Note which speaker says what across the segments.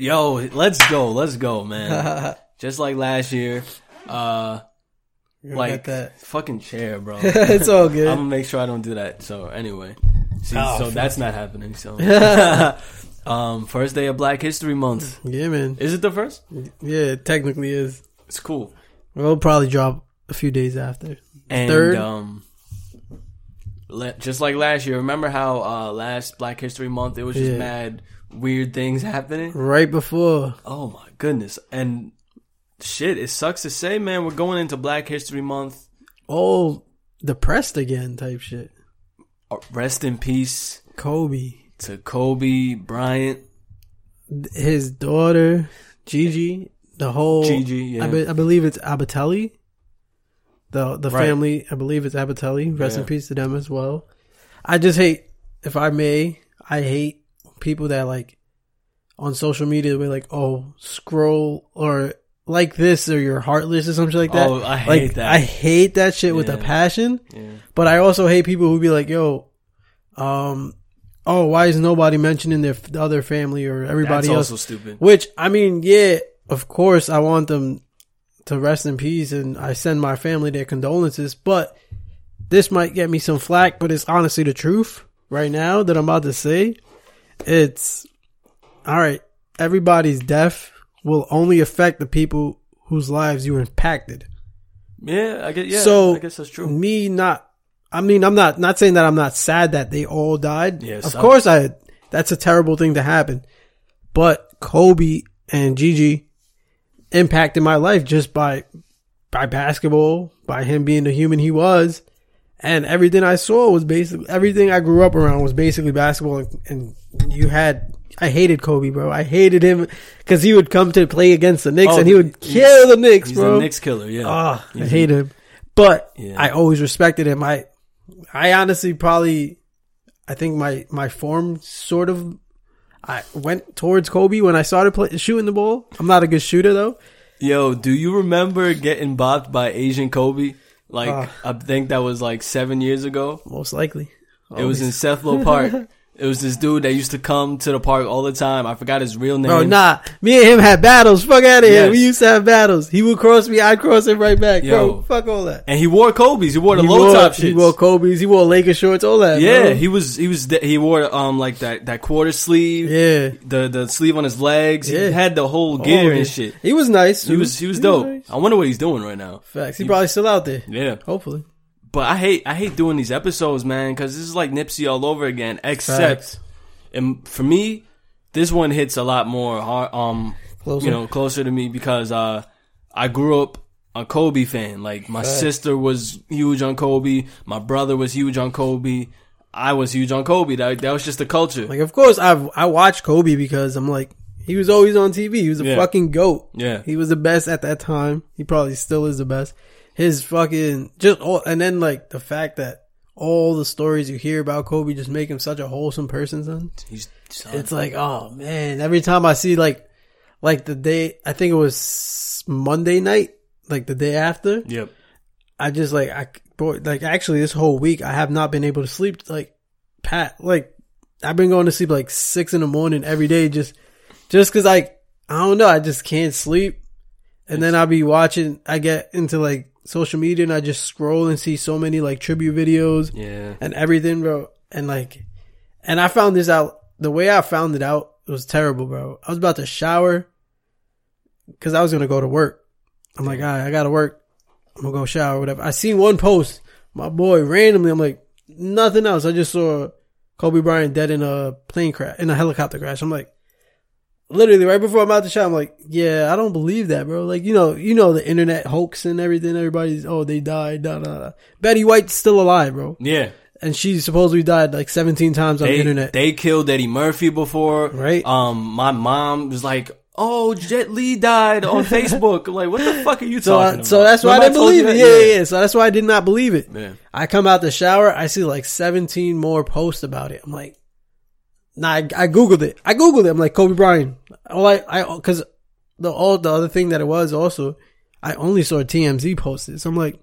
Speaker 1: Yo, let's go, let's go, man. Just like last year, uh,
Speaker 2: You're
Speaker 1: like
Speaker 2: like that.
Speaker 1: fucking chair, bro.
Speaker 2: it's all good.
Speaker 1: I'm gonna make sure I don't do that. So anyway, see,
Speaker 2: Oh,
Speaker 1: so
Speaker 2: fuck.
Speaker 1: that's not happening. So, um, first day of Black History Month.
Speaker 2: yeah, man.
Speaker 1: Is it the first?
Speaker 2: Yeah, it technically is.
Speaker 1: It's cool.
Speaker 2: We'll probably drop a few days after.
Speaker 1: And
Speaker 2: Third.
Speaker 1: um, le- just like last year, remember how uh last Black History Month it was just
Speaker 2: Yeah.
Speaker 1: mad weird things happening.
Speaker 2: Right before.
Speaker 1: Oh my goodness! And shit, it sucks to say, man. We're going into Black History Month.
Speaker 2: Oh, depressed again type shit.
Speaker 1: Uh, Rest in peace
Speaker 2: Kobe.
Speaker 1: to Kobe Bryant.
Speaker 2: His daughter, Gigi. The whole.
Speaker 1: Gigi, yeah.
Speaker 2: I, be, I believe it's Abatelli. The the
Speaker 1: Right.
Speaker 2: family, I believe it's Abatelli. Rest in peace to them as well. I just hate, if I may, I hate people that like on social media we're like, oh, scroll or like this or you're heartless or something like that.
Speaker 1: Oh, I
Speaker 2: like,
Speaker 1: hate that.
Speaker 2: I hate that shit with a passion.
Speaker 1: Yeah.
Speaker 2: But I also hate people who be like, yo, um, oh, why is nobody mentioning their f- other family or everybody
Speaker 1: That's
Speaker 2: else?
Speaker 1: also stupid.
Speaker 2: Which I mean, yeah, of course, I want them to rest in peace, and I send my family their condolences. But this might get me some flack, but it's honestly the truth right now that I'm about to say. It's all right. Everybody's death will only affect the people whose lives you impacted.
Speaker 1: Yeah, I guess. Yeah,
Speaker 2: So-
Speaker 1: I guess that's true.
Speaker 2: Me not. I mean, I'm not not saying that I'm not sad that they all died.
Speaker 1: Yes,
Speaker 2: of
Speaker 1: sucks.
Speaker 2: course, I. That's a terrible thing to happen. But Kobe and Gigi impacted my life just by by basketball, by him being the human he was, and everything I saw was basically everything I grew up around was basically basketball. And, and you had, I hated Kobe, bro. I hated him because he would come to play against the Knicks
Speaker 1: Oh,
Speaker 2: and he would kill the Knicks,
Speaker 1: He's
Speaker 2: bro.
Speaker 1: a Knicks killer. Yeah.
Speaker 2: Ah, I
Speaker 1: He's-
Speaker 2: hate him. But
Speaker 1: Yeah.
Speaker 2: I always respected him. I I honestly probably I think my my form sort of I went towards Kobe when I started play, shooting the ball. I'm not a good shooter though.
Speaker 1: Yo, do you remember getting bopped by Asian Kobe? Like,
Speaker 2: Ah.
Speaker 1: I think that was like seven years ago.
Speaker 2: Most likely.
Speaker 1: It was in Sethlow Park. It was this dude that used to come to the park all the time. I forgot his real name.
Speaker 2: Bro, nah. Me and him had battles. Fuck out of here.
Speaker 1: Yes.
Speaker 2: We used to have battles. He would cross me, I'd cross him right back.
Speaker 1: Yo.
Speaker 2: Bro, fuck all that.
Speaker 1: And he wore Kobe's. He wore the
Speaker 2: he
Speaker 1: low
Speaker 2: wore,
Speaker 1: top
Speaker 2: shit.
Speaker 1: He
Speaker 2: wore Kobe's. He wore Laker shorts. All that.
Speaker 1: yeah,
Speaker 2: bro.
Speaker 1: he was. He was. He wore um like that that quarter sleeve.
Speaker 2: Yeah.
Speaker 1: The the sleeve on his legs.
Speaker 2: Yeah.
Speaker 1: He had the whole gear
Speaker 2: Oh,
Speaker 1: and shit.
Speaker 2: He was nice.
Speaker 1: He was he was dope.
Speaker 2: nice.
Speaker 1: I wonder what he's doing right now.
Speaker 2: Facts. He probably still out there.
Speaker 1: Yeah.
Speaker 2: Hopefully.
Speaker 1: But I hate I hate doing these episodes, man, because this is like Nipsey all over again. Except,
Speaker 2: Facts.
Speaker 1: and for me, this one hits a lot more hard. Um,
Speaker 2: Closer.
Speaker 1: you know, closer to me because uh, I grew up a Kobe fan. Like my
Speaker 2: Facts.
Speaker 1: sister was huge on Kobe. My brother was huge on Kobe. I was huge on Kobe. That that was just the culture.
Speaker 2: Like, of course, I've I watched Kobe because I'm like, he was always on TV. He was a
Speaker 1: Yeah.
Speaker 2: fucking goat.
Speaker 1: Yeah.
Speaker 2: he was the best at that time. He probably still is the best. His fucking just all, and then like the fact that all the stories you hear about Kobe just make him such a wholesome person, son.
Speaker 1: He's son.
Speaker 2: It's like, oh man, every time I see like, like the day, I think it was Monday night, like the day after,
Speaker 1: yep.
Speaker 2: I just like I boy like actually this whole week I have not been able to sleep like pat like I've been going to sleep like six in the morning every day just just cause like I don't know I just can't sleep and then I'll be watching I get into like social media and I just scroll and see so many like tribute videos
Speaker 1: Yeah.
Speaker 2: and everything bro and like and I found this out the way I found it out was terrible bro I was about to shower cause I was gonna go to work I'm like all right I gotta work I'm gonna go shower, whatever. I seen one post, my boy, randomly. I'm like, nothing else. I just saw Kobe Bryant dead in a plane crash, in a helicopter crash. I'm like, literally right before I'm out the shower, I'm like, yeah, I don't believe that, bro. Like, you know, you know the internet hoax and everything. Everybody's, oh, they died. Da, da, da. Betty White's still alive, bro,
Speaker 1: Yeah.
Speaker 2: and she supposedly died like 17 times on
Speaker 1: They,
Speaker 2: the internet.
Speaker 1: they killed Eddie Murphy before.
Speaker 2: Right.
Speaker 1: Um, my mom was like, "Oh, Jet Li died on Facebook." like, what the fuck are you
Speaker 2: so,
Speaker 1: talking
Speaker 2: I,
Speaker 1: about?
Speaker 2: so that's why I didn't
Speaker 1: you
Speaker 2: believe it. Yeah, yeah, yeah. So that's why I did not believe it.
Speaker 1: Yeah.
Speaker 2: I come out the shower, I see like 17 more posts about it. I'm like, nah, I, I Googled it. I Googled it. I'm like, Kobe Bryant. All I, I, cause the, all the other thing that it was also, I only saw TMZ posted. So I'm like,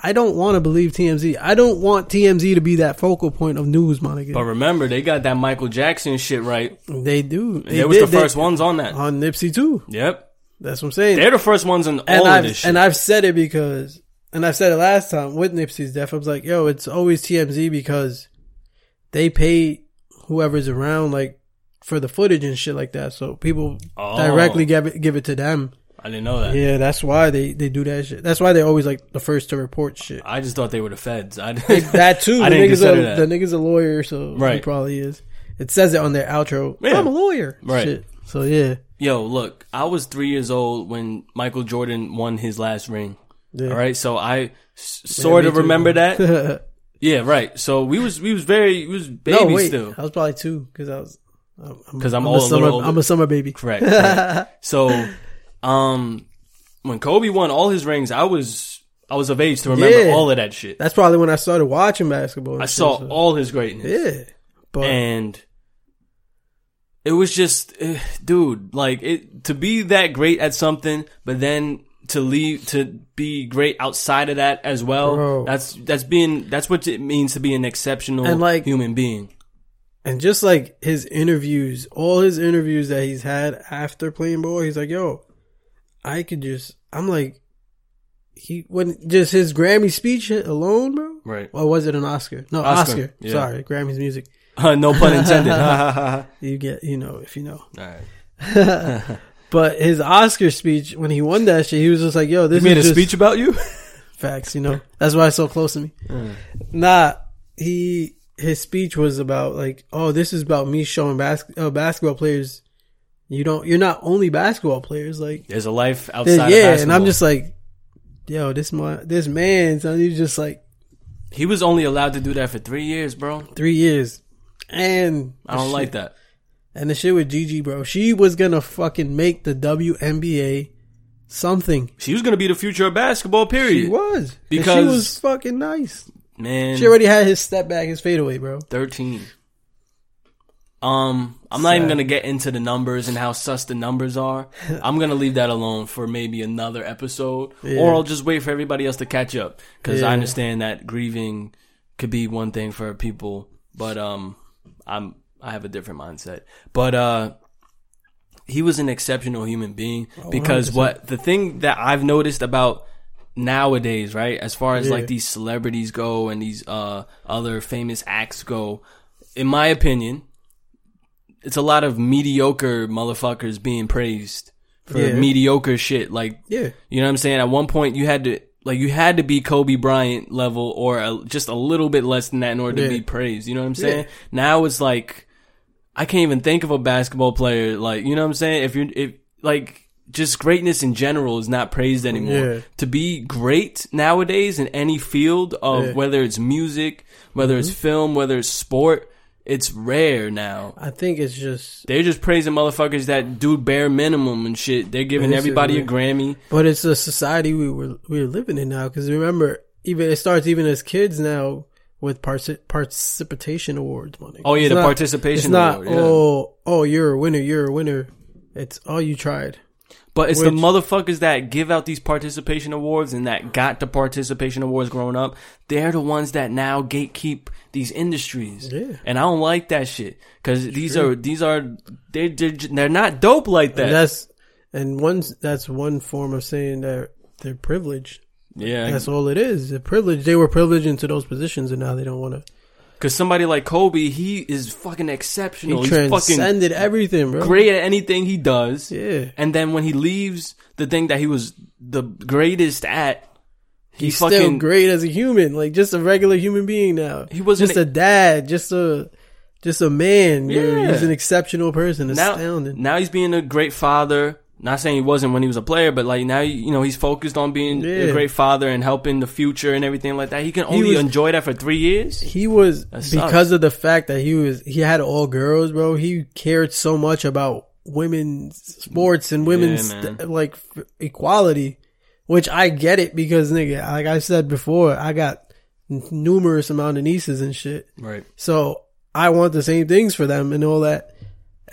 Speaker 2: I don't want to believe TMZ. I don't want TMZ to be that focal point of news, my nigga.
Speaker 1: But remember, they got that Michael Jackson shit right.
Speaker 2: they do. They
Speaker 1: They was the
Speaker 2: did- they-
Speaker 1: first ones on that.
Speaker 2: on Nipsey too.
Speaker 1: Yep.
Speaker 2: That's what I'm saying.
Speaker 1: They're the first ones in
Speaker 2: and
Speaker 1: all
Speaker 2: I've
Speaker 1: of this shit.
Speaker 2: and I've said it because, and I've said it last time with Nipsey's death. I was like, yo, it's always TMZ because they pay whoever's around like for the footage and shit like that. So people
Speaker 1: Oh.
Speaker 2: directly give it give it to them.
Speaker 1: I didn't know that.
Speaker 2: Yeah, that's why they they do that shit. That's why they're always like the first to report shit.
Speaker 1: I just thought they were the feds. I
Speaker 2: that too.
Speaker 1: I
Speaker 2: the
Speaker 1: didn't
Speaker 2: nigga's
Speaker 1: consider
Speaker 2: a,
Speaker 1: that.
Speaker 2: the nigga's a lawyer, so he
Speaker 1: Right.
Speaker 2: probably is. It says it on their outro.
Speaker 1: Yeah.
Speaker 2: I'm a lawyer.
Speaker 1: Right.
Speaker 2: Shit. So yeah.
Speaker 1: Yo, look, I was three years old when Michael Jordan won his last ring.
Speaker 2: yeah.
Speaker 1: All right, so I s- sort of remember that. Yeah, right. So we was we was very we was baby
Speaker 2: no, wait.
Speaker 1: still.
Speaker 2: I was probably two because I was. I'm,
Speaker 1: 'Cause I'm
Speaker 2: a
Speaker 1: old- a
Speaker 2: summer.
Speaker 1: little,
Speaker 2: I'm a summer baby.
Speaker 1: Correct. correct. so, um, when Kobe won all his rings, I was I was of age to remember
Speaker 2: Yeah.
Speaker 1: all of that shit.
Speaker 2: That's probably when I started watching basketball.
Speaker 1: I
Speaker 2: shit,
Speaker 1: saw
Speaker 2: so-
Speaker 1: all his greatness.
Speaker 2: Yeah, but
Speaker 1: and it was just eh, dude like it to be that great at something but then to leave to be great outside of that as well
Speaker 2: Bro.
Speaker 1: that's that's being that's what it means to be an exceptional
Speaker 2: And, like-
Speaker 1: human being
Speaker 2: and just like his interviews, all his interviews that he's had after playing ball, he's like, "Yo, I could just." I'm like, he when just his Grammy speech alone, bro.
Speaker 1: right
Speaker 2: Or was it an Oscar? No,
Speaker 1: Oscar,
Speaker 2: Oscar.
Speaker 1: yeah.
Speaker 2: Sorry, Grammy's music.
Speaker 1: no pun intended
Speaker 2: You get, you know, if you know.
Speaker 1: right
Speaker 2: But his Oscar speech when he won that shit, he was just like, "Yo, this
Speaker 1: you made a speech about you
Speaker 2: facts." You know, that's why it's so close to me.
Speaker 1: Mm.
Speaker 2: Nah, he his speech was about like, "Oh, this is about me showing bas- uh, basketball players. You don't. You're not only basketball players. Like,
Speaker 1: there's a life outside
Speaker 2: yeah."
Speaker 1: of basketball
Speaker 2: And I'm just like, "Yo, this my this man, son, he's just like
Speaker 1: he was only allowed to do that for three years bro
Speaker 2: three years." And
Speaker 1: i don't like that
Speaker 2: And the shit with Gigi, bro, she was gonna fucking make the WNBA something.
Speaker 1: she was gonna be the future of basketball period
Speaker 2: She was Because- she was fucking nice.
Speaker 1: Man
Speaker 2: She already had his step back, his fadeaway, bro.
Speaker 1: 13. Um, I'm not even gonna get into the numbers and how sus the numbers are. I'm gonna leave that alone for maybe another episode,
Speaker 2: Yeah.
Speaker 1: or I'll just wait for everybody else to catch up because
Speaker 2: Yeah.
Speaker 1: I understand that grieving could be one thing for people, but um, I'm I have a different mindset. But uh, he was an exceptional human being
Speaker 2: Oh,
Speaker 1: because what the thing that I've noticed about nowadays, right, as far as
Speaker 2: Yeah.
Speaker 1: like these celebrities go and these uh other famous acts go, in my opinion, it's a lot of mediocre motherfuckers being praised for
Speaker 2: Yeah.
Speaker 1: mediocre shit. Like,
Speaker 2: Yeah,
Speaker 1: you know what I'm saying? At one point, you had to like you had to be Kobe Bryant level or a, just a little bit less than that in order
Speaker 2: Yeah.
Speaker 1: to be praised. You know what I'm saying?
Speaker 2: Yeah.
Speaker 1: Now it's like I can't even think of a basketball player like you know what I'm saying. If you're if like just greatness in general is not praised anymore.
Speaker 2: Yeah.
Speaker 1: To be great nowadays in any field of
Speaker 2: Yeah. Mm-hmm.
Speaker 1: whether it's music, whether it's film, whether it's sport, it's rare now.
Speaker 2: I think it's just,
Speaker 1: They're just praising motherfuckers that do bare minimum and shit. They're giving everybody a Grammy.
Speaker 2: but it's a society we were we are living in now. Because remember, even it starts even as kids now with partic- participation awards. Money.
Speaker 1: Oh yeah, the participation
Speaker 2: It's not.
Speaker 1: award, yeah.
Speaker 2: Oh, oh, you're a winner. You're a winner. It's oh, you tried.
Speaker 1: But it's the motherfuckers that give out these participation awards and that got the participation awards growing up. They're the ones that now gatekeep these industries.
Speaker 2: Yeah.
Speaker 1: And I don't like that shit because these are these are they're, they're they're not dope like that.
Speaker 2: And that's and one that's one form of saying that they're privileged.
Speaker 1: yeah,
Speaker 2: That's all it is. They're privileged. They were privileged into those positions, and now they don't want to.
Speaker 1: Because somebody like Kobe, he is fucking exceptional.
Speaker 2: He
Speaker 1: He's fucking
Speaker 2: transcended everything, bro.
Speaker 1: great at anything he does.
Speaker 2: Yeah.
Speaker 1: And then when he leaves the thing that he was the greatest at, he
Speaker 2: He's
Speaker 1: fucking
Speaker 2: still great as a human, like just a regular human being now.
Speaker 1: He wasn't
Speaker 2: just a dad, just a just a man.
Speaker 1: Yeah.
Speaker 2: He's an exceptional person.
Speaker 1: now,
Speaker 2: Astounding.
Speaker 1: now he's being a great father. Not saying he wasn't when he was a player, but like now, you know, he's focused on being a great father and helping the future and everything like that. He can only
Speaker 2: was-
Speaker 1: enjoy that for three years.
Speaker 2: He was because of the fact that he was he had all girls, bro. He cared so much about women's sports and women's
Speaker 1: Yeah, man.
Speaker 2: like f- equality, which I get it because nigga, like I said before, I got n- numerous amount of nieces and shit.
Speaker 1: Right.
Speaker 2: So I want the same things for them and all that.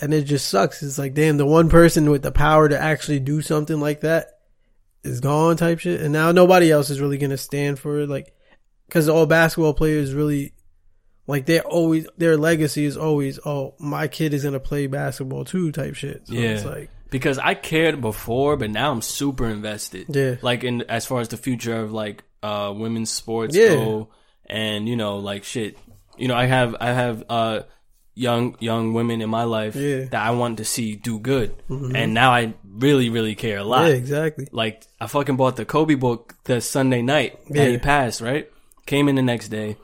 Speaker 2: And it just sucks. It's like, damn, the one person with the power to actually do something like that is gone type shit, and now nobody else is really gonna stand for it, like because all basketball players really. Like they're always their legacy is always oh my kid is gonna play basketball too type shit. So
Speaker 1: Yeah.
Speaker 2: it's like
Speaker 1: because I cared before, but now I'm super invested.
Speaker 2: Yeah.
Speaker 1: Like in as far as the future of like uh women's sports
Speaker 2: Yeah.
Speaker 1: go, and you know like shit. You know I have I have uh young young women in my life
Speaker 2: Yeah. Mm-hmm.
Speaker 1: that I want to see do good, and now I really really care a lot.
Speaker 2: yeah, exactly.
Speaker 1: Like I fucking bought the Kobe book the Sunday night that he passed, right? Came in the next day.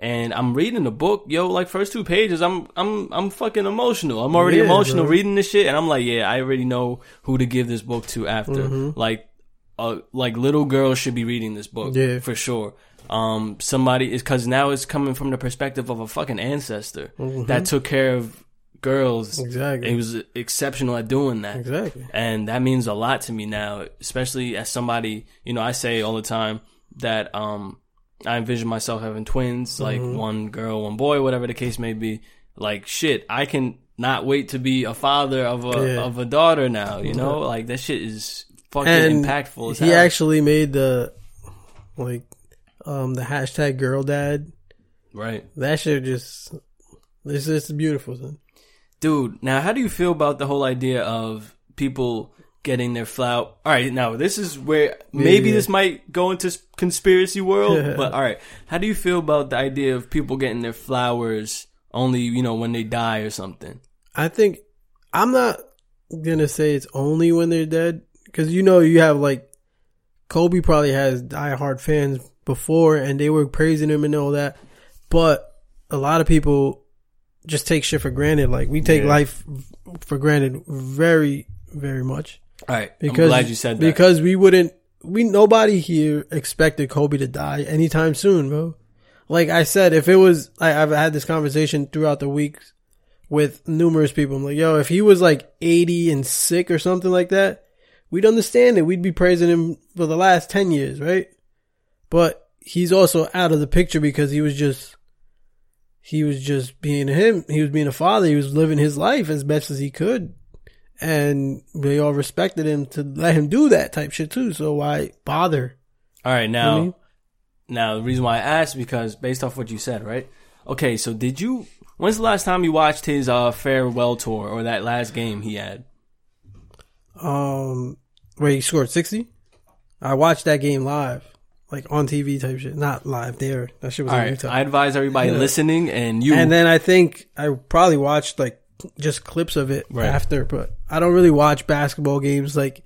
Speaker 1: And I'm reading the book, yo, like first two pages, I'm I'm I'm fucking emotional. I'm already
Speaker 2: Yeah,
Speaker 1: emotional
Speaker 2: bro.
Speaker 1: reading this shit and I'm like, yeah, I already know who to give this book to after.
Speaker 2: Mm-hmm.
Speaker 1: Like uh like little girls should be reading this book
Speaker 2: Yeah.
Speaker 1: for sure. Um somebody is cuz now it's coming from the perspective of a fucking ancestor that took care of girls.
Speaker 2: Mm-hmm. Exactly.
Speaker 1: He was exceptional at doing that.
Speaker 2: Exactly.
Speaker 1: And that means a lot to me now, especially as somebody, you know, I say all the time that um I envision myself having twins, like
Speaker 2: Mm-hmm.
Speaker 1: one girl, one boy, whatever the case may be. Like shit, I can not wait to be a father of a
Speaker 2: Yeah.
Speaker 1: of a daughter now, you know? Like that shit is fucking
Speaker 2: And
Speaker 1: impactful
Speaker 2: he
Speaker 1: hell.
Speaker 2: actually made the like um the hashtag girl dad.
Speaker 1: right.
Speaker 2: That shit just it's just beautiful. Son.
Speaker 1: Dude, now how do you feel about the whole idea of people getting their flower? All right, now this is where maybe
Speaker 2: Yeah.
Speaker 1: this might go into conspiracy world, but all right, how do you feel about the idea of people getting their flowers only, you know, when they die or something?
Speaker 2: I think I'm not gonna say it's only when they're dead because you know you have like Kobe probably has diehard fans before and they were praising him and all that, but a lot of people just take shit for granted. Like we take
Speaker 1: Yeah.
Speaker 2: life for granted very, very much.
Speaker 1: All right,
Speaker 2: Because
Speaker 1: I'm glad you said that.
Speaker 2: because we wouldn't we nobody here expected Kobe to die anytime soon, bro. Like I said, if it was I, I've had this conversation throughout the weeks with numerous people. I'm like, yo, if he was like 80 and sick or something like that, we'd understand it. We'd be praising him for the last 10 years, right? But he's also out of the picture because he was just he was just being him. He was being a father. He was living his life as best as he could and they all respected him to let him do that type shit too. So why bother?
Speaker 1: all right, now,
Speaker 2: Mhm.
Speaker 1: now the reason why I asked because based off what you said, right? Okay, so did you? When's the last time you watched his uh, farewell tour or that last game he had?
Speaker 2: Um, where he scored sixty. I watched that game live, like on TV type shit, not live there. That shit was
Speaker 1: All
Speaker 2: in
Speaker 1: right,
Speaker 2: Utah.
Speaker 1: I advise everybody
Speaker 2: Yeah.
Speaker 1: listening and you.
Speaker 2: and then I think I probably watched like just clips of it
Speaker 1: Right.
Speaker 2: after, but I don't really watch basketball games like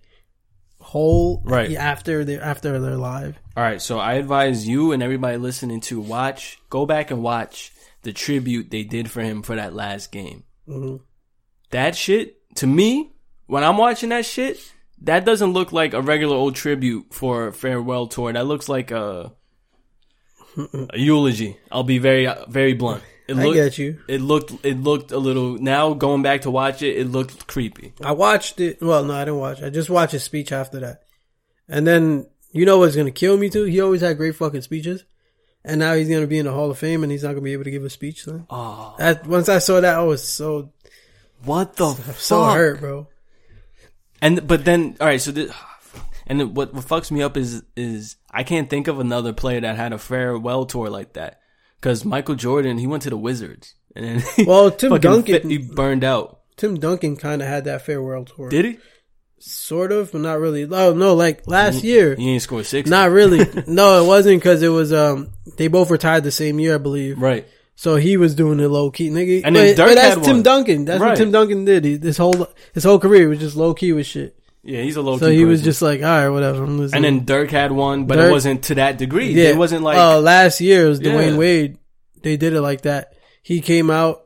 Speaker 2: whole
Speaker 1: Right.
Speaker 2: after they after they're live.
Speaker 1: All right, so I advise you and everybody listening to watch, go back and watch the tribute they did for him for that last game.
Speaker 2: Mhm.
Speaker 1: That shit, to me, when I'm watching that shit, that doesn't look like a regular old tribute for a farewell tour. That looks like a, a eulogy. I'll be very, very blunt. It
Speaker 2: I
Speaker 1: looked,
Speaker 2: get you.
Speaker 1: it looked, it looked a little. Now going back to watch it, it looked creepy.
Speaker 2: I watched it. Well, no, I didn't watch. I just watched his speech after that. And then you know what's gonna kill me too? He always had great fucking speeches, and now he's gonna be in the Hall of Fame, and he's not gonna be able to give a speech. Son.
Speaker 1: Oh,
Speaker 2: That once I saw that, I was so
Speaker 1: what the
Speaker 2: so
Speaker 1: fuck?
Speaker 2: So hurt, bro.
Speaker 1: And but then all right, so this, and what what fucks me up is is I can't think of another player that had a farewell tour like that. Because Michael Jordan, he went to the Wizards, and then
Speaker 2: Well, Tim Duncan-
Speaker 1: fit- he burned out.
Speaker 2: Tim Duncan kind of had that farewell tour,
Speaker 1: Did he?
Speaker 2: sort of, but not really. Oh no, like last year,
Speaker 1: He ain't scored six.
Speaker 2: not really. no, it wasn't because it was um they both retired the same year, I believe.
Speaker 1: right.
Speaker 2: So he was doing it low key, nigga.
Speaker 1: And then
Speaker 2: but,
Speaker 1: Dirk
Speaker 2: but that's
Speaker 1: had
Speaker 2: Tim
Speaker 1: one.
Speaker 2: Duncan. That's
Speaker 1: Right.
Speaker 2: what Tim Duncan did. He, this whole his whole career was just low key with shit.
Speaker 1: Yeah, he's a low. Key.
Speaker 2: So he was just like, all right, whatever. I'm listening.
Speaker 1: and then Dirk had one, but it
Speaker 2: Dirk-
Speaker 1: wasn't to that degree.
Speaker 2: yeah,
Speaker 1: It wasn't like
Speaker 2: uh, last year it was
Speaker 1: Yeah.
Speaker 2: Dwyane Wade. They did it like that. He came out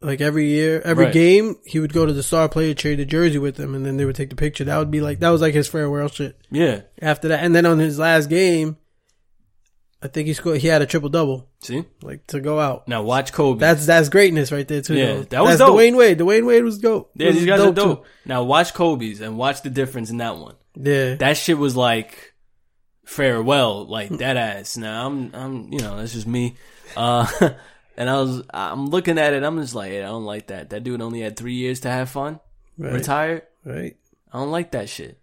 Speaker 2: like every year, every
Speaker 1: Right.
Speaker 2: game. He would go to the star player, trade the jersey with them, and then they would take the picture. That would be like that was like his farewell shit.
Speaker 1: yeah.
Speaker 2: After that, and then on his last game, I think he scored. He had a triple double,
Speaker 1: See
Speaker 2: like to go out.
Speaker 1: now, watch Kobe.
Speaker 2: That's that's greatness right there too.
Speaker 1: Yeah,
Speaker 2: though.
Speaker 1: that was
Speaker 2: that's
Speaker 1: dope.
Speaker 2: Dwyane Wade. Dwyane Wade was dope.
Speaker 1: yeah,
Speaker 2: was
Speaker 1: these guys are
Speaker 2: too.
Speaker 1: dope. Now watch Kobe's and watch the difference in that one.
Speaker 2: Yeah,
Speaker 1: That shit was like farewell, like that ass. Now I'm, I'm, you know, that's just me. Uh, and I was, I'm looking at it. I'm just like, yeah, I don't like that. That dude only had three years to have fun.
Speaker 2: right,
Speaker 1: Retired.
Speaker 2: right.
Speaker 1: I don't like that shit.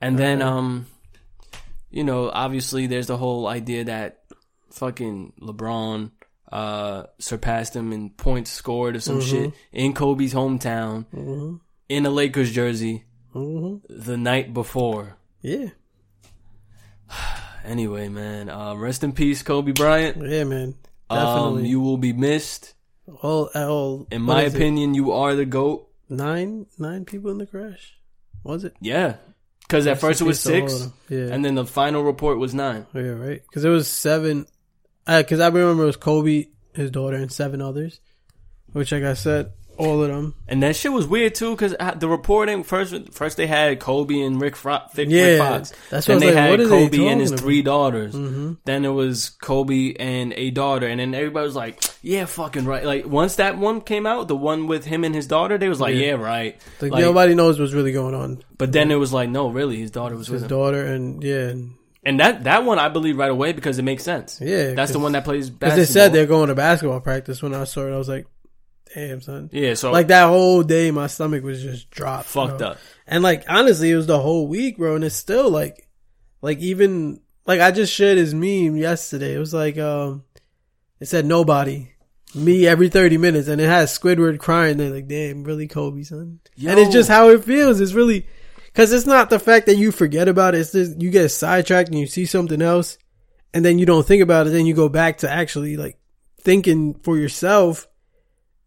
Speaker 1: And then, um, you know, obviously there's the whole idea that fucking LeBron uh surpassed him in points scored or some shit in Kobe's hometown in a Lakers jersey
Speaker 2: hmm
Speaker 1: the night before.
Speaker 2: Yeah,
Speaker 1: Anyway, man, uh, rest in peace, Kobe Bryant.
Speaker 2: yeah, man.
Speaker 1: Um,
Speaker 2: Definitely.
Speaker 1: you will be missed.
Speaker 2: all, all.
Speaker 1: In my
Speaker 2: is it?
Speaker 1: opinion, you are the goat.
Speaker 2: nine nine people in the crash. Was it?
Speaker 1: Yeah, because at first it was
Speaker 2: peace to all of
Speaker 1: six.
Speaker 2: Yeah,
Speaker 1: and then the final report was nine.
Speaker 2: yeah, right. Because it was seven. Uh, because I remember it was Kobe, his daughter, and seven others. Which, like I said, all of them.
Speaker 1: And that shit was weird too, because the reporting first, first they had Kobe and Rick, Fro- Rick
Speaker 2: Yeah,
Speaker 1: Fox.
Speaker 2: that's
Speaker 1: then
Speaker 2: what
Speaker 1: they
Speaker 2: like,
Speaker 1: had
Speaker 2: what are they
Speaker 1: Kobe and his
Speaker 2: talking
Speaker 1: three daughters.
Speaker 2: Mm-hmm.
Speaker 1: Then it was Kobe and a daughter, and then everybody was like, "Yeah, fucking right." Like once that one came out, the one with him and his daughter, they was like,
Speaker 2: Yeah.
Speaker 1: "Yeah, right."
Speaker 2: Like,
Speaker 1: Like-
Speaker 2: nobody knows what's really going on.
Speaker 1: But then it was like, "No, really, his daughter was with
Speaker 2: His
Speaker 1: him."
Speaker 2: daughter and yeah, and,
Speaker 1: And that that one I believe right away because it makes sense.
Speaker 2: yeah.
Speaker 1: That's the one that plays
Speaker 2: Because they said they're going to basketball practice. When I saw it, I was like, "Damn, son!"
Speaker 1: yeah, so
Speaker 2: Like that whole day, my stomach was just dropped.
Speaker 1: fucked
Speaker 2: bro.
Speaker 1: up.
Speaker 2: And like honestly, it was the whole week, bro. And it's still like, like even like I just shared his meme yesterday. It was like, um, it said nobody, me every thirty minutes, and it has Squidward crying. They're like, damn, really, Kobe, son. And it's just how it feels. It's really because it's not the fact that you forget about it. It's just you get sidetracked and you see something else, and then you don't think about it. Then you go back to actually like thinking for yourself.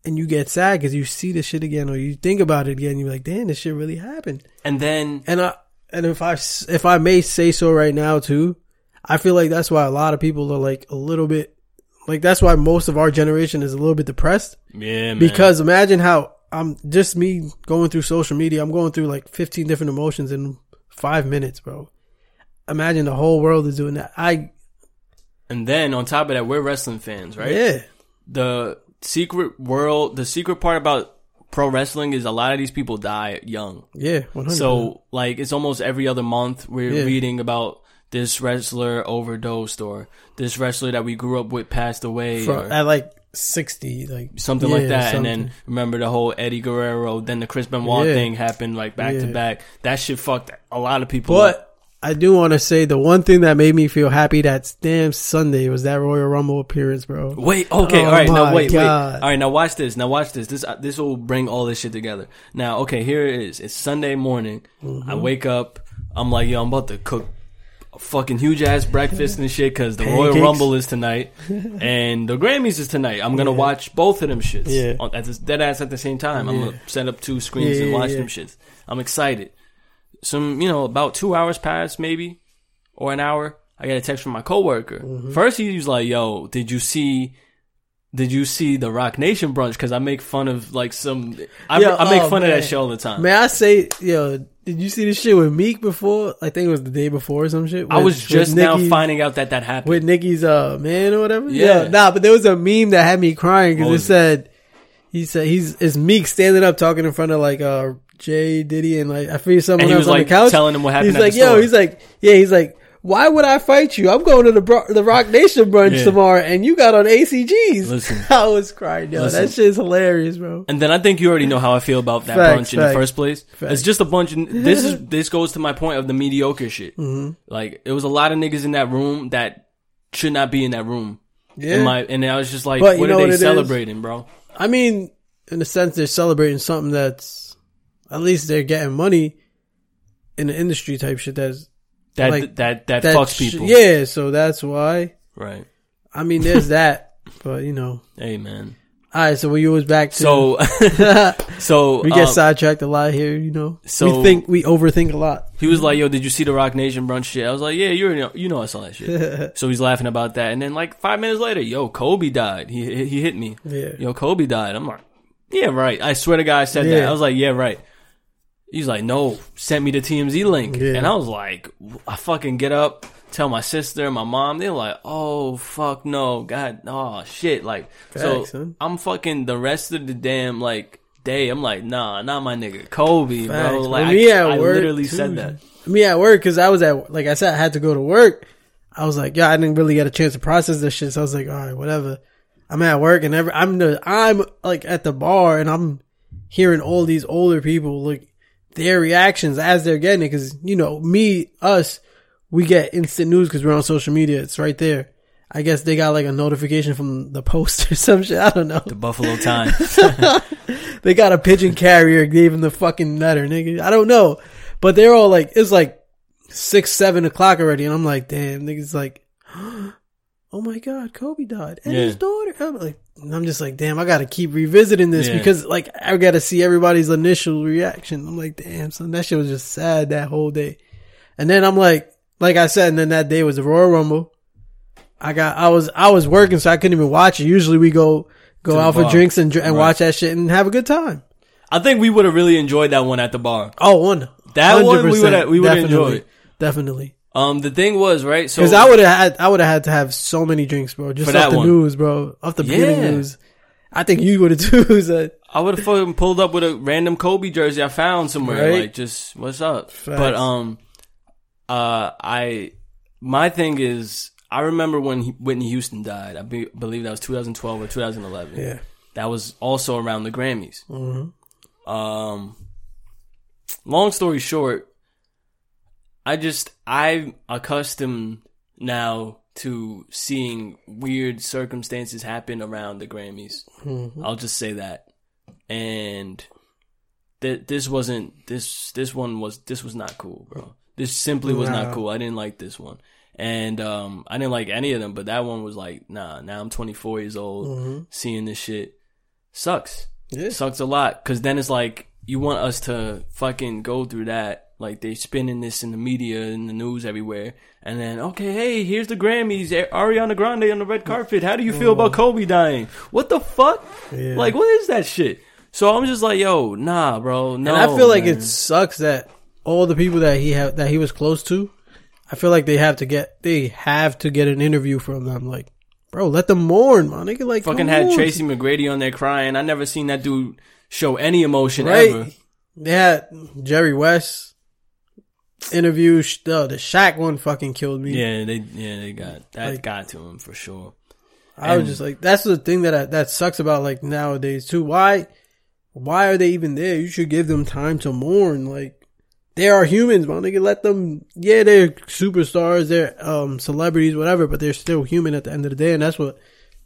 Speaker 2: And you get sad because you see the shit again, or you think about it again. You're like, "Damn, this shit really happened."
Speaker 1: And then
Speaker 2: And I and if I, if I may say so right now too, I feel like that's why a lot of people are like a little bit like that's why most of our generation is a little bit depressed
Speaker 1: yeah, man.
Speaker 2: because imagine how I'm just me going through social media. I'm going through like 15 different emotions in five minutes, bro. Imagine the whole world is doing that. I
Speaker 1: and then on top of that, we're wrestling fans, right?
Speaker 2: yeah
Speaker 1: the secret world, the secret part about pro wrestling is a lot of these people die young.
Speaker 2: yeah 100.
Speaker 1: So like it's almost every other month we're
Speaker 2: Yeah.
Speaker 1: reading about this wrestler overdosed or this wrestler that we grew up with passed away or
Speaker 2: at like 60, like
Speaker 1: something
Speaker 2: yeah,
Speaker 1: like that. And then remember the whole Eddie Guerrero, then the Chris Benoit
Speaker 2: Yeah.
Speaker 1: thing happened like back to back. That shit fucked a lot of people. up.
Speaker 2: I do want to say the one thing that made me feel happy that damn Sunday was that Royal Rumble appearance, bro.
Speaker 1: Wait, okay,
Speaker 2: Oh
Speaker 1: all right, now wait,
Speaker 2: God.
Speaker 1: wait. All right, now watch this. Now watch this. This uh, this will bring all this shit together. Now, okay, here it is. It's Sunday morning.
Speaker 2: Mm-hmm.
Speaker 1: I wake up. I'm like, yo, I'm about to cook a fucking huge ass breakfast and shit because the Royal Rumble is tonight and the Grammys is tonight. I'm gonna watch both of them shits.
Speaker 2: Yeah.
Speaker 1: on- at this dead ass at the same time. I'm gonna set up two screens
Speaker 2: Yeah,
Speaker 1: and
Speaker 2: yeah,
Speaker 1: watch
Speaker 2: yeah.
Speaker 1: them shits. I'm excited. Some, you know, about two hours pass maybe or an hour. I get a text from my coworker.
Speaker 2: Mm-hmm.
Speaker 1: First, he was like, "Yo, did you see?" Did you see the Roc Nation brunch? Because I make fun of like some, I,
Speaker 2: Yo,
Speaker 1: I make
Speaker 2: oh,
Speaker 1: fun of that show all the time.
Speaker 2: May I say, yo, did you see the shit with Meek before? I think it was the day before or some shit.
Speaker 1: I was just now finding out that that happened.
Speaker 2: with Nicki's uh man or whatever.
Speaker 1: Yeah.
Speaker 2: nah, but there was a meme that had me crying because it said he said he's is Meek standing up talking in front of like uh Jay Diddy and like I feel someone
Speaker 1: And he
Speaker 2: else
Speaker 1: was,
Speaker 2: on
Speaker 1: like,
Speaker 2: the couch
Speaker 1: telling him what happened
Speaker 2: He's like, yo,
Speaker 1: store.
Speaker 2: he's like, yeah, he's like. Why would I fight you? I'm going to the Bro- the Roc Nation brunch
Speaker 1: Yeah.
Speaker 2: tomorrow, and you got on ACGs.
Speaker 1: Listen.
Speaker 2: I was crying, yo.
Speaker 1: Listen.
Speaker 2: That shit's hilarious, bro.
Speaker 1: and then I think you already know how I feel about that
Speaker 2: Facts,
Speaker 1: brunch in the first place.
Speaker 2: facts.
Speaker 1: It's just a bunch of this is this goes to my point of the mediocre shit.
Speaker 2: Mm-hmm.
Speaker 1: Like it was a lot of niggas in that room that should not be in that room.
Speaker 2: Yeah,
Speaker 1: In my and I was just like,
Speaker 2: But
Speaker 1: what are they
Speaker 2: is?
Speaker 1: celebrating, bro?
Speaker 2: I mean, in a sense, they're celebrating something that's at least they're getting money in the industry type shit. That's
Speaker 1: That
Speaker 2: Like,
Speaker 1: that that,
Speaker 2: that
Speaker 1: fucks
Speaker 2: sh-
Speaker 1: people.
Speaker 2: Yeah, so that's why.
Speaker 1: Right.
Speaker 2: I mean, there's that, but you know.
Speaker 1: Hey man.
Speaker 2: All right, so when you was back to
Speaker 1: So so
Speaker 2: we get
Speaker 1: um,
Speaker 2: sidetracked a lot here. You know,
Speaker 1: so-
Speaker 2: we think we overthink a lot.
Speaker 1: He was like, "Yo, did you see the Roc Nation brunch shit?" I was like, "Yeah, you already know, you know I saw that shit." so he's laughing about that, and then like five minutes later, yo, Kobe died. He he hit me.
Speaker 2: Yeah.
Speaker 1: Yo, Kobe died. I'm like, yeah, right. I swear to God, I said that. I was like, yeah, right. He's like, no, sent me the TMZ link,
Speaker 2: Yeah.
Speaker 1: and I was like, I fucking get up, tell my sister and my mom. They're like, oh fuck no, God, oh shit, like so.
Speaker 2: Facts, son.
Speaker 1: I'm fucking the rest of the damn like day. I'm like, nah, not my nigga, Kobe, bro. Like
Speaker 2: me
Speaker 1: I,
Speaker 2: at
Speaker 1: I
Speaker 2: work,
Speaker 1: literally
Speaker 2: too,
Speaker 1: said that.
Speaker 2: Me at work because I was at like I said I had to go to work. I was like, yeah, I didn't really get a chance to process this shit. So I was like, all right, whatever. I'm at work and every, I'm the I'm like at the bar and I'm hearing all these older people like their reactions as they're getting it because you know me us we get instant news because we're on social media. It's right there. I guess they got like a notification from the post or some shit. I don't know.
Speaker 1: The Buffalo Times.
Speaker 2: They got a pigeon carrier gave him the fucking letter, nigga. I don't know, but they're all like, it's like six, seven o'clock already, and I'm like, damn, niggas like, oh my god, Kobe died and
Speaker 1: Yeah.
Speaker 2: his daughter. I'm like, I'm just like, damn, I got to keep revisiting this
Speaker 1: Yeah.
Speaker 2: because like I got to see everybody's initial reaction. I'm like, damn, son, that shit was just sad that whole day. And then I'm like, like I said, and then that day was the Royal Rumble. I got, I was, I was working, so I couldn't even watch it. Usually we go, go out for
Speaker 1: bar.
Speaker 2: drinks and, and
Speaker 1: Right.
Speaker 2: watch that shit and have a good time.
Speaker 1: I think we would have really enjoyed that one at the bar.
Speaker 2: Oh, one.
Speaker 1: That one we
Speaker 2: 100%,
Speaker 1: would have we would enjoy.
Speaker 2: definitely,
Speaker 1: it.
Speaker 2: Definitely.
Speaker 1: Um, the thing was right. So
Speaker 2: Because I would have had, I would have had to have so many drinks, bro. Just off the
Speaker 1: one.
Speaker 2: news, bro. Off the beginning
Speaker 1: Yeah.
Speaker 2: news. I think you would have too. So,
Speaker 1: I would have fucking pulled up with a random Kobe jersey I found somewhere.
Speaker 2: Right.
Speaker 1: Like, just what's up?
Speaker 2: Facts.
Speaker 1: But um, uh, I my thing is, I remember when he, Whitney Houston died. I be, believe that was 2012 or 2011.
Speaker 2: yeah.
Speaker 1: That was also around the Grammys.
Speaker 2: hmm
Speaker 1: Um, long story short, I just I'm accustomed now to seeing weird circumstances happen around the Grammys.
Speaker 2: Mhm.
Speaker 1: I'll just say that. And th- this wasn't this this one was this was not cool, bro. This simply was not cool. I didn't like this one. And um I didn't like any of them, but that one was like, nah, now I'm 24 years old
Speaker 2: Mhm.
Speaker 1: seeing this shit sucks.
Speaker 2: Yeah.
Speaker 1: Sucks a lot cuz then it's like you want us to fucking go through that like they spinning this in the media in the news everywhere and then okay hey here's the Grammys Ariana Grande on the red carpet how do you feel about Kobe dying what the fuck
Speaker 2: Yeah.
Speaker 1: like what is that shit so I'm just like yo nah bro no
Speaker 2: and I feel like
Speaker 1: man.
Speaker 2: it sucks that all the people that he have that he was close to, I feel like they have to get they have to get an interview from them. Like, bro, let them mourn, man. Nigga, like
Speaker 1: fucking had
Speaker 2: on.
Speaker 1: Tracy McGrady on there crying I never seen that dude show any emotion
Speaker 2: right?
Speaker 1: ever
Speaker 2: They had Jerry West interview. The the Shaq one fucking killed me.
Speaker 1: yeah they yeah they got that
Speaker 2: Like-
Speaker 1: got to him for sure
Speaker 2: I was just like, that's the thing that I, that sucks about like nowadays too. Why, why are they even there? You should give them time to mourn. Like they are humans, man. They can let them. Yeah, they're superstars. They're um celebrities, whatever, but they're still human at the end of the day, and that's what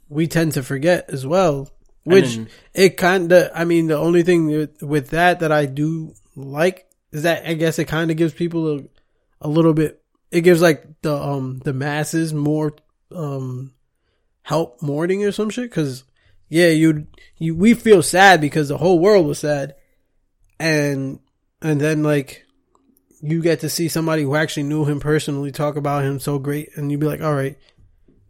Speaker 2: we tend to forget as well. Which
Speaker 1: then-
Speaker 2: it kind of. I mean, the only thing with that that I do like is that I guess it kind of gives people a, a little bit. It gives like the um the masses more um help mourning or some shit because yeah you you we feel sad because the whole world was sad and and then like you get to see somebody who actually knew him personally talk about him so great and you'd be like all right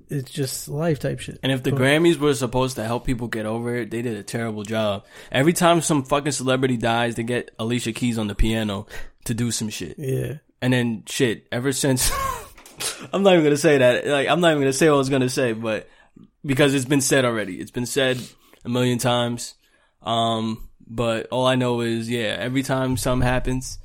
Speaker 2: it's just life type shit
Speaker 1: And if the Grammys were supposed to help people get over it, they did a terrible job. Every time some fucking celebrity dies, they get Alicia Keys on the piano to do some shit.
Speaker 2: yeah
Speaker 1: And then shit, ever since I'm not even gonna say that. Like I'm not even gonna say what I was gonna say, but because it's been said already. It's been said a million times. Um, but all I know is yeah, every time something happens,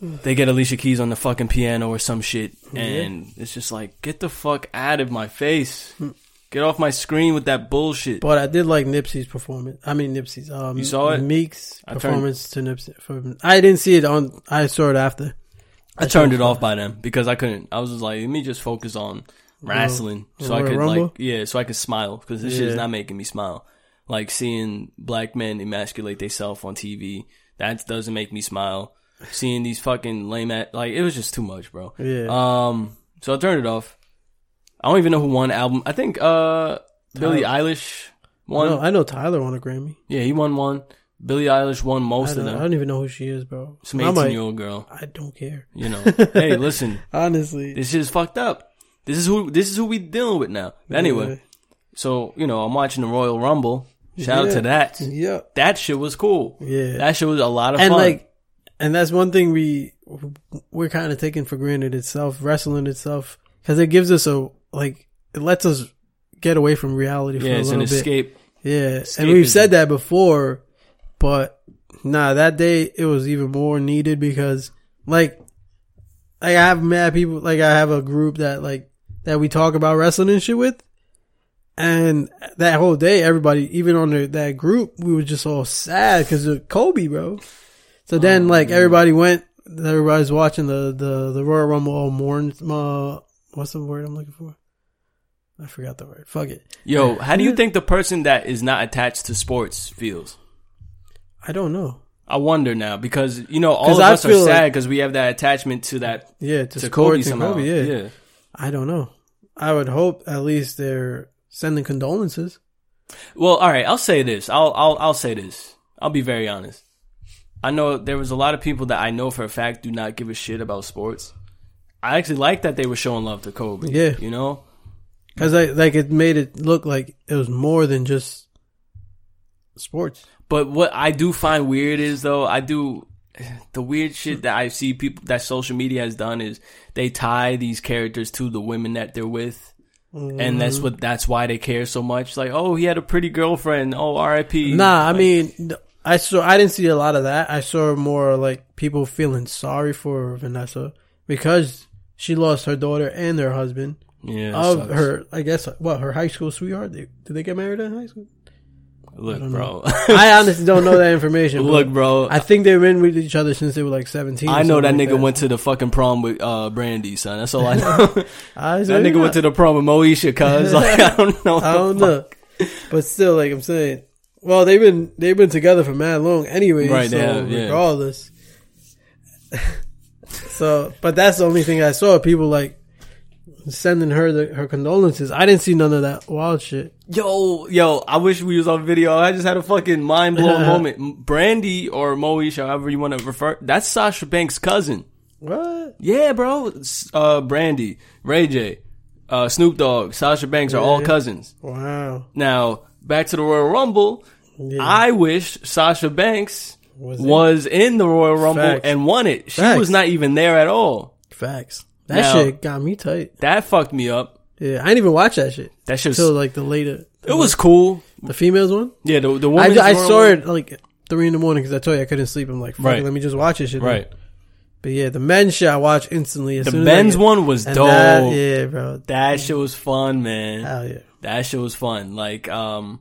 Speaker 1: they get Alicia Keys on the fucking piano or some shit, and it's just like, get the fuck out of my face. Get off my screen with that bullshit.
Speaker 2: but I did like Nipsey's performance. I mean Nipsey's. Um,
Speaker 1: You saw it?
Speaker 2: Meek's
Speaker 1: I turned-
Speaker 2: performance to Nipsey. From, I didn't see it on. I saw it after.
Speaker 1: I turned it off by then because I couldn't. I was just like, let me just focus on wrestling, so I could
Speaker 2: Rumble?
Speaker 1: like, yeah, so I could smile because this shit is not making me smile. Like seeing black men emasculate themselves on TV, that doesn't make me smile. Seeing these fucking lame at like it was just too much, bro.
Speaker 2: Yeah.
Speaker 1: Um, so I turned it off. I don't even know who won album. I think uh Billie Eilish won.
Speaker 2: no, I know Tyler won a Grammy.
Speaker 1: yeah, he won one. Billie Eilish won
Speaker 2: I
Speaker 1: most of
Speaker 2: don't, I
Speaker 1: them.
Speaker 2: don't even know who she is, bro.
Speaker 1: Some eighteen year old girl.
Speaker 2: I don't care.
Speaker 1: You know. hey, listen.
Speaker 2: Honestly.
Speaker 1: This shit is fucked up. This is who this is who we dealing with now. Anyway, so you know, I'm watching the Royal Rumble. Shout out
Speaker 2: Yeah.
Speaker 1: to that.
Speaker 2: Yeah.
Speaker 1: That shit was cool.
Speaker 2: Yeah.
Speaker 1: That shit was a lot of
Speaker 2: and
Speaker 1: fun.
Speaker 2: like, and that's one thing we, we're kind of taking for granted itself, wrestling itself, cause it gives us a, like, it lets us get away from reality for
Speaker 1: yeah,
Speaker 2: a
Speaker 1: it's an
Speaker 2: little bit.
Speaker 1: escape.
Speaker 2: Yeah. And we've said that before, but nah, that day it was even more needed because like, like I have mad people, like I have a group that like, that we talk about wrestling and shit with. And that whole day, everybody, even on the, that group, we were just all sad because of Kobe, bro. So then,
Speaker 1: Oh,
Speaker 2: like,
Speaker 1: man.
Speaker 2: everybody went, everybody's watching the the the Royal Rumble all mourns. Uh, what's the word I'm looking for? I forgot the word. Fuck it.
Speaker 1: Yo, how do you think the person that is not attached to sports feels?
Speaker 2: I don't know.
Speaker 1: I wonder now because you know all of
Speaker 2: I
Speaker 1: us are sad
Speaker 2: like-
Speaker 1: because we have that attachment to that
Speaker 2: Yeah, to,
Speaker 1: to Kobe somehow.
Speaker 2: Kobe, yeah.
Speaker 1: yeah.
Speaker 2: I don't know. I would hope at least they're sending condolences.
Speaker 1: Well, all right. I'll say this. I'll I'll I'll say this. I'll be very honest. I know there was a lot of people that I know for a fact do not give a shit about sports. I actually like that they were showing love to Kobe.
Speaker 2: Yeah.
Speaker 1: you know.
Speaker 2: Cause like, like it made it look like it was more than just sports.
Speaker 1: But what I do find weird is though I do the weird shit that I see people that social media has done is they tie these characters to the women that they're with. And that's
Speaker 2: Mm-hmm.
Speaker 1: what that's why they care so much. Like, oh, he had a pretty girlfriend. Oh, R.I.P.
Speaker 2: Nah, I mean, I saw. I didn't see a lot of that. I saw more like people feeling sorry for Vanessa because she lost her daughter and her husband
Speaker 1: yeah,
Speaker 2: of her. I guess what her high school sweetheart. They, did they get married in high school?
Speaker 1: Look, bro.
Speaker 2: I honestly don't know that information.
Speaker 1: Look, bro.
Speaker 2: I think they've been with each other since they were like seventeen.
Speaker 1: I know that
Speaker 2: something
Speaker 1: nigga
Speaker 2: like
Speaker 1: went to the fucking prom with uh Brandy, son. That's all I know.
Speaker 2: I
Speaker 1: that nigga went to the prom with Moesha, cuz like I don't know.
Speaker 2: I don't know, but still, like I'm saying, well, they've been they've been together for mad long anyway.
Speaker 1: Right,
Speaker 2: So
Speaker 1: they have, yeah.
Speaker 2: regardless. so, but that's the only thing I saw. People like sending her the, her condolences. I didn't see none of that wild shit.
Speaker 1: Yo, yo, I wish we was on video. I just had a fucking mind blowing moment. Brandy or Moesha, however you want to refer, that's Sasha Banks' cousin.
Speaker 2: What?
Speaker 1: Yeah, bro. Uh, Brandy, Ray J, uh, Snoop Dogg, Sasha Banks are all cousins.
Speaker 2: Wow.
Speaker 1: Now, back to the Royal Rumble.
Speaker 2: Yeah.
Speaker 1: I wish Sasha Banks
Speaker 2: Was
Speaker 1: was, in the Royal Rumble
Speaker 2: Facts.
Speaker 1: and won it. She
Speaker 2: Facts.
Speaker 1: was not even there at all.
Speaker 2: Facts. That
Speaker 1: Now-
Speaker 2: shit got me tight.
Speaker 1: That fucked me up.
Speaker 2: Yeah, I didn't even watch that shit
Speaker 1: That shit was,
Speaker 2: until like the later.
Speaker 1: it was cool.
Speaker 2: the females one.
Speaker 1: Yeah, the, the
Speaker 2: I, I saw
Speaker 1: Rumble-
Speaker 2: it like three in the morning because I told you I couldn't sleep. I'm like, fuck
Speaker 1: Right.
Speaker 2: it, let me just watch this shit.
Speaker 1: Right.
Speaker 2: But yeah, the men's shit I watched instantly. As
Speaker 1: The
Speaker 2: soon
Speaker 1: men's
Speaker 2: get-
Speaker 1: one was
Speaker 2: and
Speaker 1: dope.
Speaker 2: That, yeah, bro.
Speaker 1: That shit was fun, man.
Speaker 2: Hell yeah.
Speaker 1: That shit was fun. Like, um,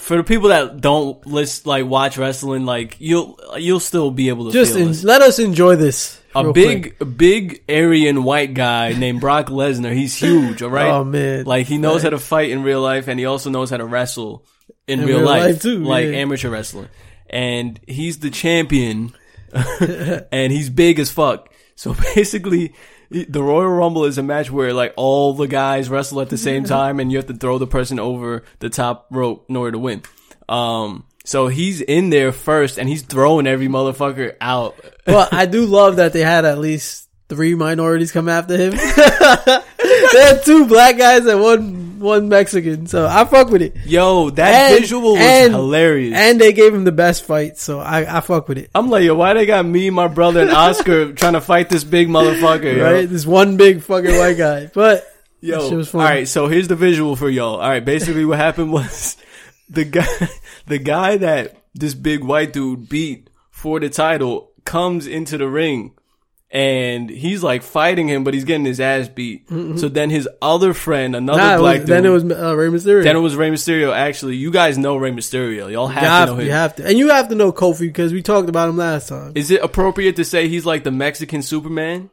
Speaker 1: for the people that don't list, like, watch wrestling, like, you'll, you'll still be able to
Speaker 2: Just en- let us enjoy this.
Speaker 1: A big,
Speaker 2: quick.
Speaker 1: big Aryan white guy named Brock Lesnar. He's huge, alright?
Speaker 2: Oh man.
Speaker 1: Like, he knows how to fight in real life and he also knows how to wrestle in,
Speaker 2: In
Speaker 1: real,
Speaker 2: real
Speaker 1: life,
Speaker 2: life, too,
Speaker 1: like
Speaker 2: yeah.
Speaker 1: amateur wrestling. And he's the champion and he's big as fuck. So basically, the Royal Rumble is a match where like all the guys wrestle at the same time, and you have to throw the person over the top rope in order to win. Um, so he's in there first, and he's throwing every motherfucker out.
Speaker 2: But I do love that they had at least three minorities come after him. they had two black guys and one one Mexican. So I fuck with it.
Speaker 1: Yo, that
Speaker 2: And-
Speaker 1: visual was
Speaker 2: and-
Speaker 1: hilarious.
Speaker 2: And they gave him the best fight, so I, I fuck with it.
Speaker 1: I'm like, yo, why they got me, my brother, and Oscar trying to fight this big motherfucker? yo?
Speaker 2: Right? This one big fucking white guy. But
Speaker 1: Yo,
Speaker 2: shit was fun.
Speaker 1: all right. So here's the visual for y'all. All right, basically what happened was the guy, the guy that this big white dude beat for the title comes into the ring, and he's like fighting him, but he's getting his ass beat. So then his other friend, another
Speaker 2: nah,
Speaker 1: black
Speaker 2: was,
Speaker 1: dude,
Speaker 2: then it was uh, Rey Mysterio.
Speaker 1: then it was Rey Mysterio. Actually, you guys know Rey Mysterio. Y'all have
Speaker 2: you,
Speaker 1: to know him.
Speaker 2: you have to, and you have to know Kofi because we talked about him last time.
Speaker 1: Is it appropriate to say he's like the Mexican Superman?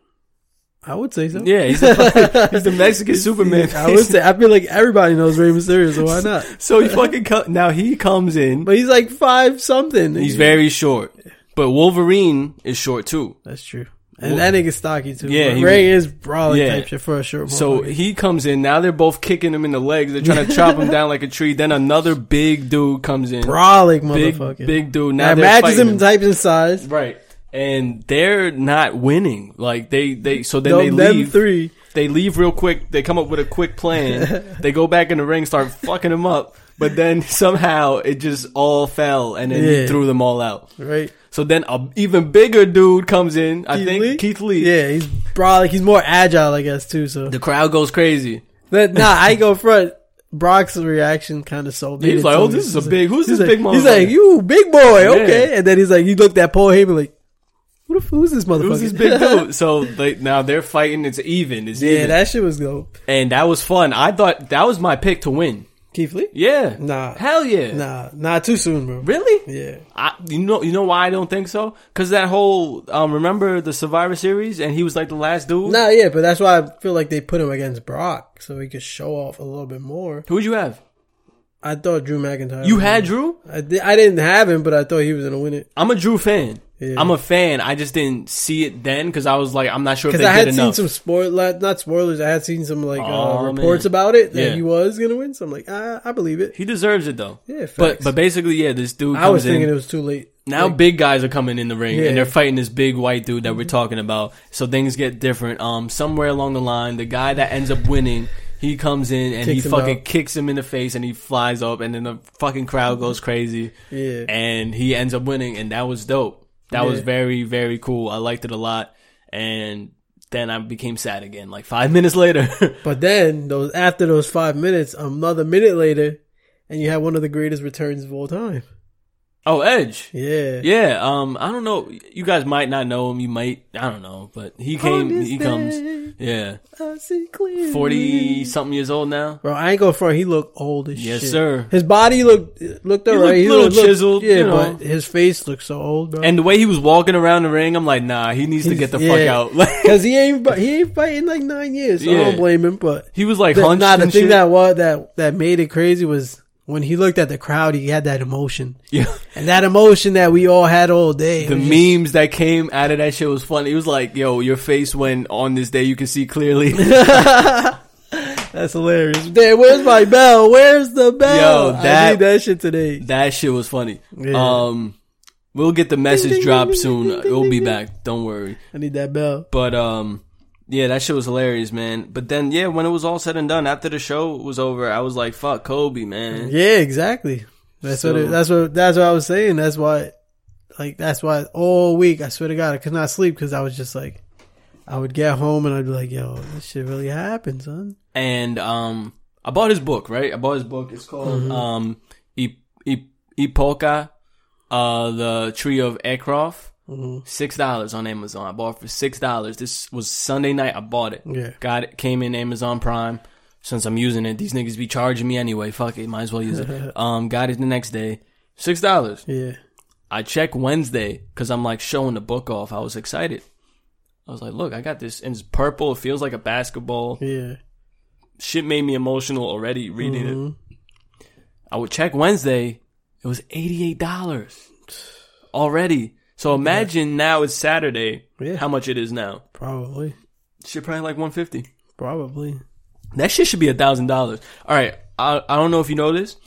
Speaker 2: I would say so.
Speaker 1: Yeah, he's the, fucking- he's the Mexican Superman.
Speaker 2: I would say. I feel like everybody knows Rey Mysterio, so why not?
Speaker 1: so he fucking co- now he comes in.
Speaker 2: But he's like five something.
Speaker 1: He's very short. But Wolverine is short too.
Speaker 2: That's true. And that nigga stocky too.
Speaker 1: Yeah, he
Speaker 2: Ray is brawling
Speaker 1: Yeah.
Speaker 2: type shit for a short.
Speaker 1: So he comes in. Now they're both kicking him in the legs. They're trying to chop him down like a tree. Then another big dude comes in.
Speaker 2: brawling motherfucker.
Speaker 1: big dude. Now they're
Speaker 2: matches him
Speaker 1: him.
Speaker 2: types in size.
Speaker 1: Right. And they're not winning. Like they, they, so then they
Speaker 2: them
Speaker 1: leave.
Speaker 2: three.
Speaker 1: They leave real quick. They come up with a quick plan. they go back in the ring, start fucking him up. But then somehow it just all fell and then he threw them all out.
Speaker 2: Right.
Speaker 1: So then a even bigger dude comes in. I think
Speaker 2: Lee?
Speaker 1: Keith Lee.
Speaker 2: Yeah, he's brawling. He's more agile, I guess, too. So,
Speaker 1: The crowd goes crazy.
Speaker 2: but nah, I go front. Brock's reaction kind of sold me.
Speaker 1: He's like, "Oh, this is a big. Who's this
Speaker 2: like,
Speaker 1: big
Speaker 2: he's like, you big boy, okay. And then he's like, he looked at Paul Heyman like, who the, who's this motherfucker?
Speaker 1: Who's this big dude? So they, now they're fighting. It's even. It's
Speaker 2: yeah,
Speaker 1: even.
Speaker 2: that shit was dope.
Speaker 1: and that was fun. I thought that was my pick to win.
Speaker 2: Keith Lee?
Speaker 1: Yeah.
Speaker 2: Nah,
Speaker 1: Hell yeah.
Speaker 2: nah, not too soon, bro.
Speaker 1: Really?
Speaker 2: Yeah,
Speaker 1: I, you know, you know why I don't think so? Because that whole um, remember the Survivor Series, and he was like the last dude.
Speaker 2: nah, yeah, but that's why I feel like they put him against Brock so he could show off a little bit more.
Speaker 1: Who'd you have?
Speaker 2: I thought Drew McIntyre.
Speaker 1: You had Drew.
Speaker 2: I, di- I didn't have him, but I thought he was gonna win it.
Speaker 1: I'm a Drew fan.
Speaker 2: Yeah.
Speaker 1: I'm a fan. I just didn't see it then because I was like, I'm not sure if
Speaker 2: Because
Speaker 1: they
Speaker 2: I had
Speaker 1: did
Speaker 2: seen
Speaker 1: enough.
Speaker 2: some spoil, like, not spoilers. I had seen some like uh, reports
Speaker 1: man.
Speaker 2: about it that
Speaker 1: Yeah.
Speaker 2: he was gonna win. So I'm like, ah, I believe it.
Speaker 1: he deserves it though.
Speaker 2: Yeah,
Speaker 1: But
Speaker 2: facts.
Speaker 1: but basically, yeah, this dude. Comes
Speaker 2: I was
Speaker 1: in.
Speaker 2: thinking it was too late.
Speaker 1: Now
Speaker 2: Like,
Speaker 1: big guys are coming in the ring
Speaker 2: Yeah.
Speaker 1: And they're fighting this big white dude that we're talking about. So things get different. Um, somewhere along the line, the guy that ends up winning, he comes in and
Speaker 2: Kicks
Speaker 1: he
Speaker 2: him
Speaker 1: fucking
Speaker 2: out.
Speaker 1: kicks him in the face and he flies up and then the fucking crowd goes crazy
Speaker 2: yeah,
Speaker 1: and he ends up winning and that was dope. That was
Speaker 2: Yeah.
Speaker 1: very very cool. I liked it a lot and then I became sad again like 5 minutes later.
Speaker 2: but then those after those five minutes, another minute later, and you had one of the greatest returns of all time.
Speaker 1: Oh, Edge.
Speaker 2: Yeah,
Speaker 1: Yeah, um I don't know. You guys might not know him. You might I don't know, but he came he comes yeah.
Speaker 2: I see clearly.
Speaker 1: 40 something years old now.
Speaker 2: Bro, I ain't going front. He looked old as
Speaker 1: Yes,
Speaker 2: shit.
Speaker 1: Yes, sir.
Speaker 2: His body looked looked alright.
Speaker 1: looked
Speaker 2: He
Speaker 1: little
Speaker 2: looked-
Speaker 1: chiseled,
Speaker 2: Yeah,
Speaker 1: you know.
Speaker 2: but his face looked so old, bro.
Speaker 1: And the way he was walking around the ring, I'm like, nah, he needs to get the fuck out.
Speaker 2: Cause he ain't he ain't fighting like nine years. So I don't blame him. But
Speaker 1: he was like
Speaker 2: the,
Speaker 1: hunched
Speaker 2: nah, the thing
Speaker 1: shit.
Speaker 2: that was that that made it crazy was when he looked at the crowd. He had that emotion,
Speaker 1: yeah.
Speaker 2: and that emotion that we all had all day.
Speaker 1: The
Speaker 2: just-
Speaker 1: memes that came out of that shit was funny. It was like, yo, your face when on this day you can see clearly.
Speaker 2: That's hilarious. Damn, where's my bell? Where's the bell?
Speaker 1: Yo,
Speaker 2: I
Speaker 1: that-
Speaker 2: need that shit today.
Speaker 1: that shit was funny.
Speaker 2: Yeah.
Speaker 1: Um, we'll get the message dropped soon. It'll be back. Don't worry.
Speaker 2: I need that bell.
Speaker 1: But um, yeah, that shit was hilarious, man. But then, yeah, when it was all said and done, after the show was over, I was like, fuck Kobe, man.
Speaker 2: Yeah, exactly. That's what. It, that's what. That's what I was saying. That's why. Like that's why all week I swear to God I could not sleep because I was just like, I would get home and I'd be like, yo, this shit really happened, son.
Speaker 1: and um, I bought his book. Right, I bought his book. It's called
Speaker 2: Mm-hmm.
Speaker 1: um, I- I- Epoca, uh, the Tree of Ecrof.
Speaker 2: Mm-hmm.
Speaker 1: Six dollars on Amazon. I bought it for six dollars. This was Sunday night. I bought it.
Speaker 2: Yeah.
Speaker 1: Got it. Came in Amazon Prime. Since I'm using it, these niggas be charging me anyway. Fuck it. Might as well use it. um, got it the next day. Six dollars.
Speaker 2: Yeah.
Speaker 1: I check Wednesday because I'm like showing the book off. I was excited. I was like, look, I got this. And it's purple. It feels like a basketball.
Speaker 2: Yeah.
Speaker 1: Shit made me emotional already reading it.
Speaker 2: Mhm.
Speaker 1: I would check Wednesday. It was $88 already. So imagine now it's Saturday.
Speaker 2: Yeah.
Speaker 1: How much it is now?
Speaker 2: Probably.
Speaker 1: Shit, probably like 150
Speaker 2: Probably.
Speaker 1: That shit should be a thousand dollars. All right. I, I don't know if you know this.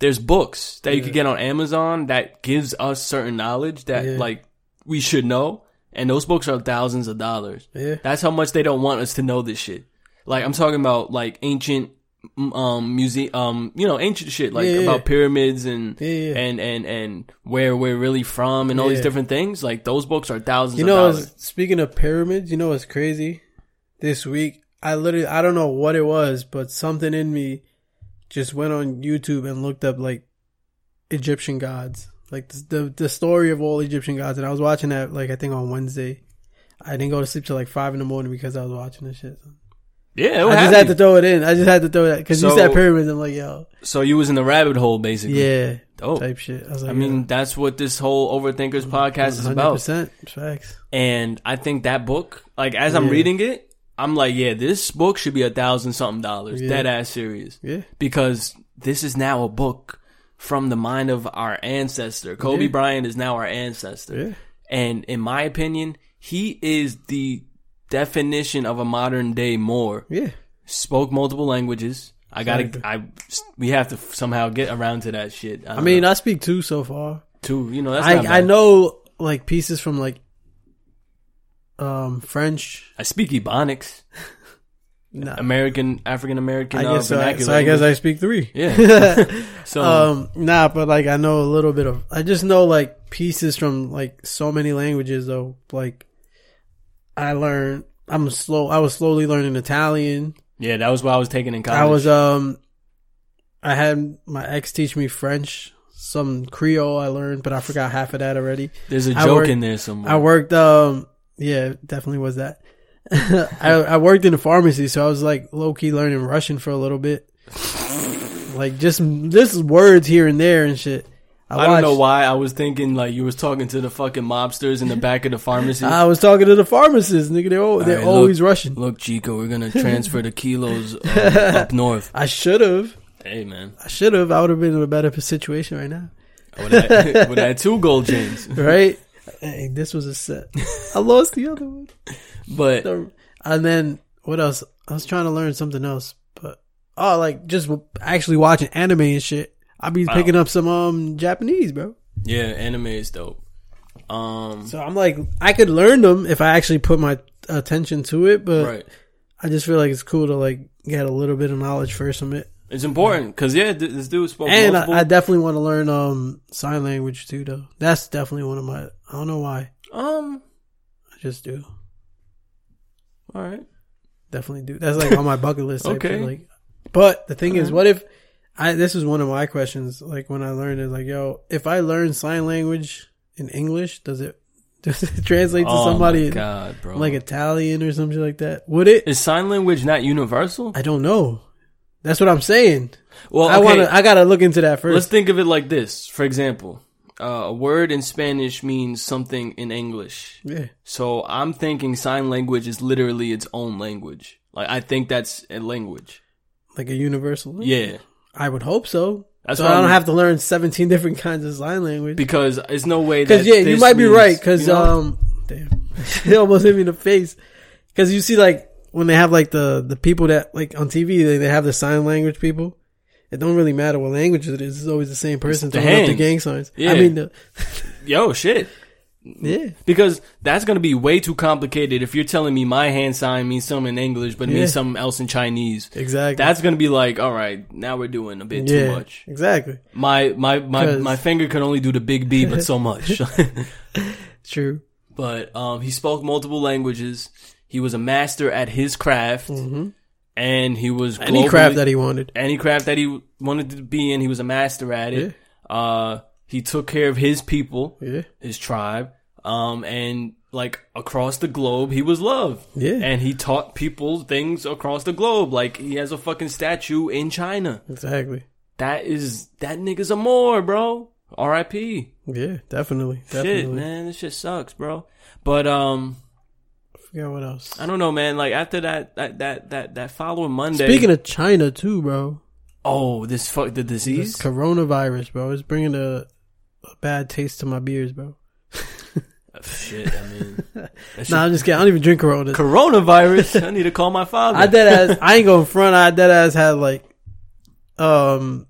Speaker 1: There's books that you could get on Amazon that gives us certain knowledge that
Speaker 2: Yeah.
Speaker 1: like we should know. And those books are thousands of dollars.
Speaker 2: Yeah.
Speaker 1: That's how much they don't want us to know this shit. Like I'm talking about like ancient um museum um you know ancient shit like
Speaker 2: Yeah,
Speaker 1: about pyramids and
Speaker 2: Yeah,
Speaker 1: and and and where we're really from and all these different things. Like those books are thousands
Speaker 2: You
Speaker 1: of
Speaker 2: know,
Speaker 1: dollars.
Speaker 2: speaking of pyramids, you know what's crazy? This week, I literally, I don't know what it was, but something in me just went on YouTube and looked up like Egyptian gods, like the the, the story of all Egyptian gods. And I was watching that like I think on Wednesday. I didn't go to sleep till like five in the morning because I was watching this shit.
Speaker 1: Yeah,
Speaker 2: I just had to throw it in. I just had to throw that because you said pyramids. I'm like, yo,
Speaker 1: So you was in the rabbit hole basically.
Speaker 2: yeah,
Speaker 1: Dope.
Speaker 2: type shit. I was like,
Speaker 1: I mean, that's what this whole Overthinkers mm-hmm. podcast is about.
Speaker 2: facts.
Speaker 1: And I think that book, like as I'm reading it, I'm like, yeah, this book should be a thousand something dollars.
Speaker 2: Yeah.
Speaker 1: Dead ass serious.
Speaker 2: Yeah,
Speaker 1: Because this is now a book from the mind of our ancestor. Kobe
Speaker 2: Yeah.
Speaker 1: Bryant is now our ancestor.
Speaker 2: yeah,
Speaker 1: And in my opinion, he is the definition of a modern day Moor.
Speaker 2: yeah.
Speaker 1: Spoke multiple languages. I gotta, I, we have to somehow get around to that shit.
Speaker 2: I mean, I speak two so far.
Speaker 1: Two, you know, that's
Speaker 2: I. I know like pieces from like um French.
Speaker 1: I speak Ebonics,
Speaker 2: Nah,
Speaker 1: American African American.
Speaker 2: I
Speaker 1: uh,
Speaker 2: guess so. I, so I guess I speak three.
Speaker 1: yeah. so
Speaker 2: um, nah, but like I know a little bit of. I just know like pieces from like so many languages though. Like I learned. I'm slow. I was slowly learning Italian.
Speaker 1: yeah, that was what I was taking in college.
Speaker 2: I was um, I had my ex teach me French. Some Creole I learned, but I forgot half of that already.
Speaker 1: There's a joke
Speaker 2: worked-
Speaker 1: in there somewhere.
Speaker 2: I worked um yeah, definitely was that. I I worked in a pharmacy, so I was like low key learning Russian for a little bit. like just just words here and there and shit.
Speaker 1: I don't know why I was thinking like you was talking to the fucking mobsters in the back of the pharmacy.
Speaker 2: I was talking to the pharmacists, nigga. They're al- they're
Speaker 1: right,
Speaker 2: always
Speaker 1: look.
Speaker 2: rushing.
Speaker 1: Look, Chico, we're gonna transfer the kilos um, up north.
Speaker 2: I should have.
Speaker 1: Hey, man,
Speaker 2: I should have. I would have been in a better situation right now.
Speaker 1: I would have had two gold chains.
Speaker 2: Right? hey, this was a set. I lost the other one.
Speaker 1: But
Speaker 2: And then what else? I was trying to learn something else, but oh, like just actually watching anime and shit. I be
Speaker 1: Wow.
Speaker 2: picking up some um Japanese, bro.
Speaker 1: yeah, anime is dope. Um,
Speaker 2: So I'm like, I could learn them if I actually put my attention to it, but
Speaker 1: right.
Speaker 2: I just feel like it's cool to like get a little bit of knowledge first from it.
Speaker 1: It's important because yeah, this dude spoke
Speaker 2: And. I, I definitely want to learn um sign language too, though. That's definitely one of my. I don't know why.
Speaker 1: um,
Speaker 2: I just do.
Speaker 1: all right.
Speaker 2: Definitely do. That's like on my bucket list.
Speaker 1: Okay.
Speaker 2: Like, but the thing is,
Speaker 1: Alright.
Speaker 2: what if I? This is one of my questions. Like when I learned it, like, yo, if I learn sign language in English, does it does it translate to
Speaker 1: oh
Speaker 2: somebody in,
Speaker 1: god,
Speaker 2: like Italian or something like that? Would it?
Speaker 1: is sign language not universal?
Speaker 2: I don't know. That's what I'm saying.
Speaker 1: Well,
Speaker 2: I want to. I gotta look into that 1st
Speaker 1: Let's think of it like this. For example, uh, a word in Spanish means something in English.
Speaker 2: yeah.
Speaker 1: So I'm thinking sign language is literally its own language. Like I think that's a language.
Speaker 2: Like a universal.
Speaker 1: Yeah,
Speaker 2: I would hope so.
Speaker 1: That's
Speaker 2: so I don't
Speaker 1: I'm-
Speaker 2: have to learn 17 different kinds of sign language.
Speaker 1: because there's no way that
Speaker 2: Because yeah, you might be
Speaker 1: means-
Speaker 2: right. Because
Speaker 1: you know?
Speaker 2: um, damn, it almost hit me in the face. Because you see, like when they have like the the people that like on TV, they, they have the sign language people. It don't really matter what language it is. It's always the same person throwing up the gang signs.
Speaker 1: Yeah.
Speaker 2: I mean, the,
Speaker 1: yo shit.
Speaker 2: Yeah,
Speaker 1: Because that's gonna be way too complicated if you're telling me my hand sign means something in English but it
Speaker 2: Yeah.
Speaker 1: means something else in Chinese.
Speaker 2: exactly.
Speaker 1: That's gonna be like, all right, now we're doing a bit
Speaker 2: yeah,
Speaker 1: too much.
Speaker 2: exactly.
Speaker 1: My my my my finger can only do the big B, but so much.
Speaker 2: True.
Speaker 1: but um, he spoke multiple languages. He was a master at his craft, and he was
Speaker 2: Any craft that he wanted.
Speaker 1: any craft that he wanted to be in. He was a master at it. Uh, he took care of his people,
Speaker 2: Yeah,
Speaker 1: his tribe, um, and like across the globe, he was loved.
Speaker 2: Yeah.
Speaker 1: and he taught people things across the globe. Like he has a fucking statue in China.
Speaker 2: exactly.
Speaker 1: That is that nigga's a Moor, bro. R.I.P.
Speaker 2: Yeah, definitely. Definitely.
Speaker 1: Shit, man, this shit sucks, bro. But um,
Speaker 2: Forgot what else.
Speaker 1: I don't know, man. Like after that, that, that, that, that following Monday.
Speaker 2: Speaking of China too, bro.
Speaker 1: oh, this fuck the
Speaker 2: This
Speaker 1: disease.
Speaker 2: coronavirus, bro, is bringing a, a bad taste to my beers, bro.
Speaker 1: Shit, I mean, no,
Speaker 2: Nah, I'm just kidding. I don't even drink Corona.
Speaker 1: coronavirus. I need to call my father.
Speaker 2: I dead ass. I ain't going front. I dead ass had like, um,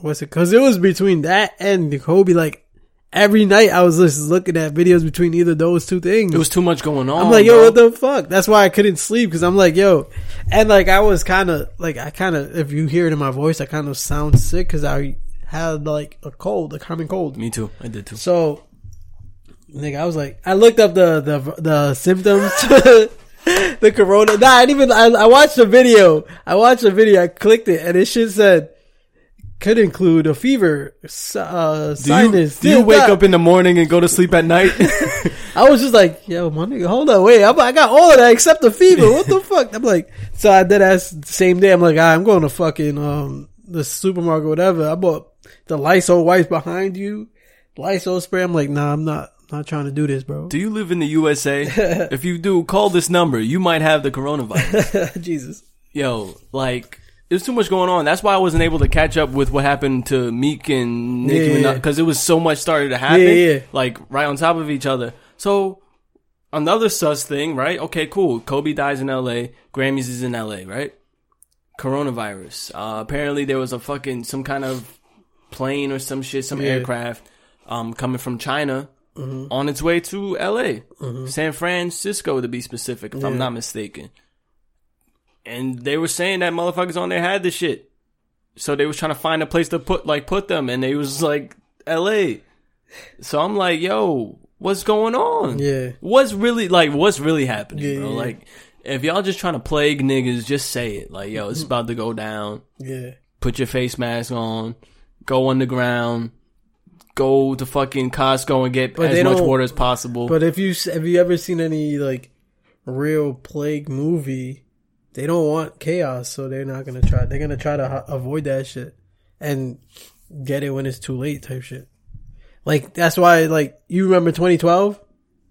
Speaker 2: what's it? Because it was between that and the Kobe. Like every night, I was just looking at videos between either those two things.
Speaker 1: It was too much going on.
Speaker 2: I'm like, yo,
Speaker 1: bro.
Speaker 2: what the fuck? That's why I couldn't sleep because I'm like, yo, and like I was kind of like I kind of if you hear it in my voice, I kind of sound sick because I had like a cold, a common cold.
Speaker 1: Me too. I did too.
Speaker 2: So, nigga, I was like, I looked up the the the symptoms. the corona. Nah, I didn't even. I, I watched the video. I watched the video. I clicked it, and it shit said could include a fever, uh,
Speaker 1: Do you,
Speaker 2: sinus.
Speaker 1: do you wake
Speaker 2: that.
Speaker 1: up in the morning and go to sleep at night?
Speaker 2: I was just like, yo, my nigga, hold on, wait. I'm, I got all of that except the fever. What the fuck? I'm like, so I did ask the same day. I'm like, "Ah, I'm going to fucking um the supermarket, whatever. I bought the Lysol wipes behind you, Lysol spray. I'm like, nah, I'm not not trying to do this, bro.
Speaker 1: do you live in the USA? if you do, call this number. You might have the coronavirus.
Speaker 2: Jesus.
Speaker 1: Yo, like. There's too much going on. That's why I wasn't able to catch up with what happened to Meek and Nicki
Speaker 2: Yeah.
Speaker 1: because it was so much started to happen,
Speaker 2: Yeah, yeah.
Speaker 1: like right on top of each other. So another sus thing, right? Okay, cool. Kobe dies in L.A. Grammys is in L.A. Right? Coronavirus. Uh, apparently there was a fucking some kind of plane or some shit, some aircraft, um, coming from China on its way to L.A. San Francisco to be specific, if I'm not mistaken. And they were saying that motherfuckers on there had the shit. So they was trying to find a place to put like put them and they was like LA. So I'm like, yo, what's going on?
Speaker 2: Yeah.
Speaker 1: What's really like what's really happening,
Speaker 2: Yeah,
Speaker 1: bro?
Speaker 2: yeah.
Speaker 1: Like if y'all just trying to plague niggas, just say it. Like, yo,
Speaker 2: Mm-hmm.
Speaker 1: it's about to go down.
Speaker 2: Yeah.
Speaker 1: Put your face mask on. Go underground. Go to fucking Costco and get
Speaker 2: But
Speaker 1: as much water as possible.
Speaker 2: But if you have you ever seen any like real plague movie, they don't want chaos, so they're not gonna try. They're gonna try to ho- avoid that shit. and get it when it's too late type shit. Like that's why like you remember 2012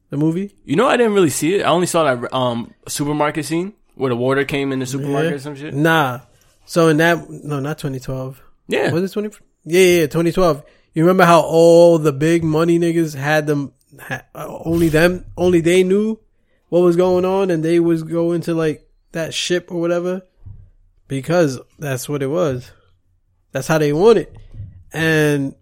Speaker 2: the movie?
Speaker 1: You know, I didn't really see it. I only saw that um supermarket scene where the water came in the supermarket
Speaker 2: Yeah.
Speaker 1: or some shit.
Speaker 2: Nah. So in that no, not 2012.
Speaker 1: Yeah,
Speaker 2: Was it 20 Yeah, yeah, yeah, 2012. You remember how all the big money niggas had them ha, only them only they knew what was going on and they was going to like that ship or whatever because that's what it was. That's how they want it. And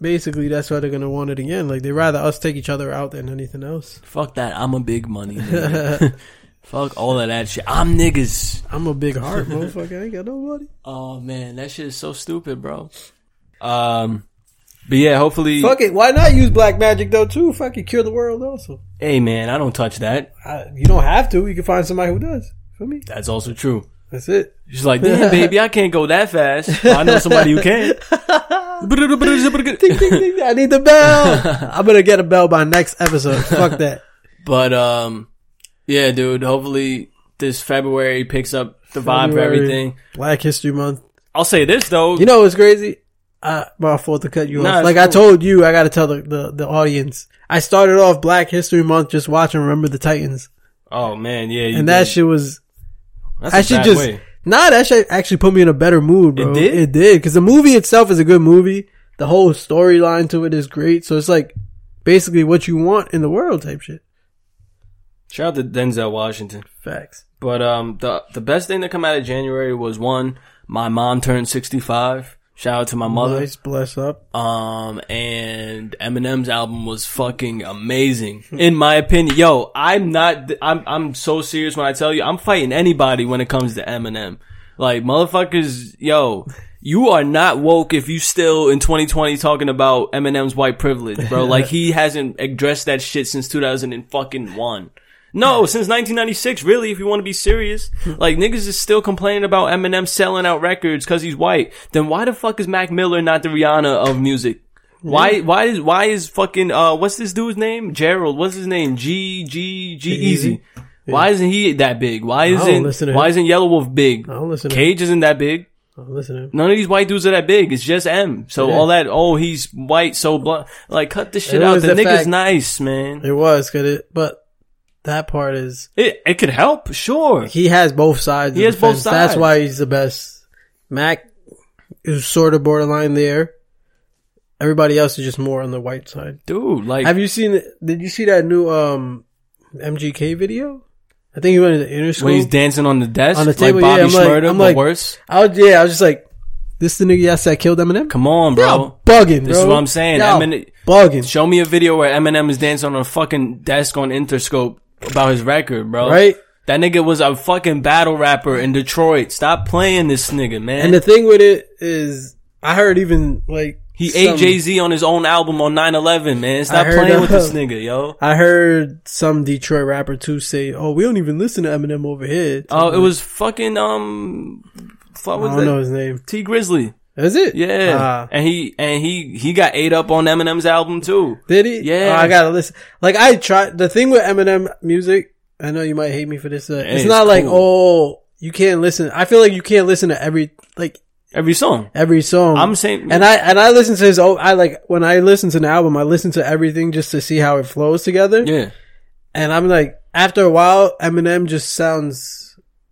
Speaker 2: basically that's why they're going to want it again. Like they rather us take each other out than anything else.
Speaker 1: fuck that. I'm a big money. fuck all of that shit. I'm niggas.
Speaker 2: I'm a big heart, motherfucker. I ain't got nobody.
Speaker 1: Oh man, that shit is so stupid, bro. Um, but yeah, hopefully.
Speaker 2: Fuck it. Why not use black magic though too? Fuck it, cure the world also.
Speaker 1: Hey man, I don't touch that.
Speaker 2: I, you don't have to. You can find somebody who does. For me,
Speaker 1: That's also true.
Speaker 2: that's it.
Speaker 1: She's like, damn, baby, I can't go that fast. I know somebody who can.
Speaker 2: Ding, ding, ding. I need the bell. I'm gonna get a bell by next episode. Fuck that.
Speaker 1: But um, yeah, dude. Hopefully this February picks up the vibe of
Speaker 2: February.
Speaker 1: everything.
Speaker 2: Black History Month.
Speaker 1: I'll say this though.
Speaker 2: You know what's crazy? Uh, my fault to cut you
Speaker 1: Nah,
Speaker 2: off. Like I told you, I gotta tell the, the, the audience. I started off Black History Month just watching Remember the Titans.
Speaker 1: oh man, yeah,
Speaker 2: And that shit was,
Speaker 1: That's
Speaker 2: I should just,
Speaker 1: way.
Speaker 2: nah, that shit actually put me in a better mood, bro.
Speaker 1: It did?
Speaker 2: It did. Cause the movie itself is a good movie. The whole storyline to it is great. So it's like basically what you want in the world type shit.
Speaker 1: Shout out to Denzel Washington.
Speaker 2: Facts.
Speaker 1: But um, the the best thing that come out of January was one. My mom turned sixty five. Shout out to my mother.
Speaker 2: Nice, bless up.
Speaker 1: Um, and Eminem's album was fucking amazing, in my opinion. Yo, I'm not, I'm, I'm so serious when I tell you, I'm fighting anybody when it comes to Eminem. Like, motherfuckers, yo, you are not woke if you still in 2020 talking about Eminem's white privilege, bro. Like, he hasn't addressed that shit since 2001. No, since 1996, really, if you want to be serious. Like, niggas is still complaining about Eminem selling out records cause he's white. Then why the fuck is Mac Miller not the Rihanna of music? Why, why is, why is fucking, uh, what's this dude's name? Gerald, what's his name? G, G, G-Eazy. Why isn't he that big? Why isn't, why isn't Yelawolf big?
Speaker 2: I don't listen to
Speaker 1: Cage isn't that big.
Speaker 2: Listen to.
Speaker 1: None of these white dudes are that big. It's just M. So
Speaker 2: Yeah.
Speaker 1: all that, oh, he's white, so blunt. Like, cut this shit
Speaker 2: It
Speaker 1: out.
Speaker 2: was
Speaker 1: The
Speaker 2: the
Speaker 1: nigga's
Speaker 2: fact-
Speaker 1: nice, man.
Speaker 2: It was good, it, but that part is
Speaker 1: It, it could help, sure.
Speaker 2: he has both sides.
Speaker 1: He
Speaker 2: of
Speaker 1: has
Speaker 2: the
Speaker 1: both
Speaker 2: fence. That's why he's the best. Mac is sort of borderline there. Everybody else is just more on the white side.
Speaker 1: Dude, like,
Speaker 2: Have you seen? Did you see that new um MGK video? I think he went into Interscope.
Speaker 1: when he's dancing on the desk,
Speaker 2: On the
Speaker 1: like Bobby
Speaker 2: yeah, I'm like-
Speaker 1: Shmurda,
Speaker 2: I'm like-
Speaker 1: worse.
Speaker 2: I was yeah, I was just like, this the nigga yes that killed Eminem.
Speaker 1: Come on, bro.
Speaker 2: Y'all bugging, bro.
Speaker 1: This is what I'm saying.
Speaker 2: Y'all
Speaker 1: Eminem,
Speaker 2: bugging,
Speaker 1: show me a video where Eminem is dancing on a fucking desk on Interscope about his record, bro.
Speaker 2: right?
Speaker 1: That nigga was a fucking battle rapper in Detroit. Stop playing this nigga, man.
Speaker 2: And the thing with it is, I heard even like
Speaker 1: he
Speaker 2: some-
Speaker 1: ate Jay Z on his own album on 9-11, man. Stop
Speaker 2: heard,
Speaker 1: playing with
Speaker 2: uh,
Speaker 1: this nigga, yo.
Speaker 2: I heard some Detroit rapper too say, "Oh, we don't even listen to Eminem over here."
Speaker 1: Oh, it was fucking um, fuck
Speaker 2: I don't know his name.
Speaker 1: Tee Grizzley.
Speaker 2: Is it?
Speaker 1: Yeah,
Speaker 2: Ah.
Speaker 1: and he and he he got ate up on Eminem's album too.
Speaker 2: Did he?
Speaker 1: Yeah.
Speaker 2: Oh, I gotta listen. Like I tried the thing with Eminem music. I know you might hate me for this. Uh, it's
Speaker 1: it's
Speaker 2: not like oh you can't listen. I feel like you can't listen to every like
Speaker 1: Every song.
Speaker 2: every song.
Speaker 1: I'm saying,
Speaker 2: and I and I listen to his. Oh, I like when I listen to an album. I listen to everything just to see how it flows together.
Speaker 1: yeah,
Speaker 2: And I'm like, after a while, Eminem just sounds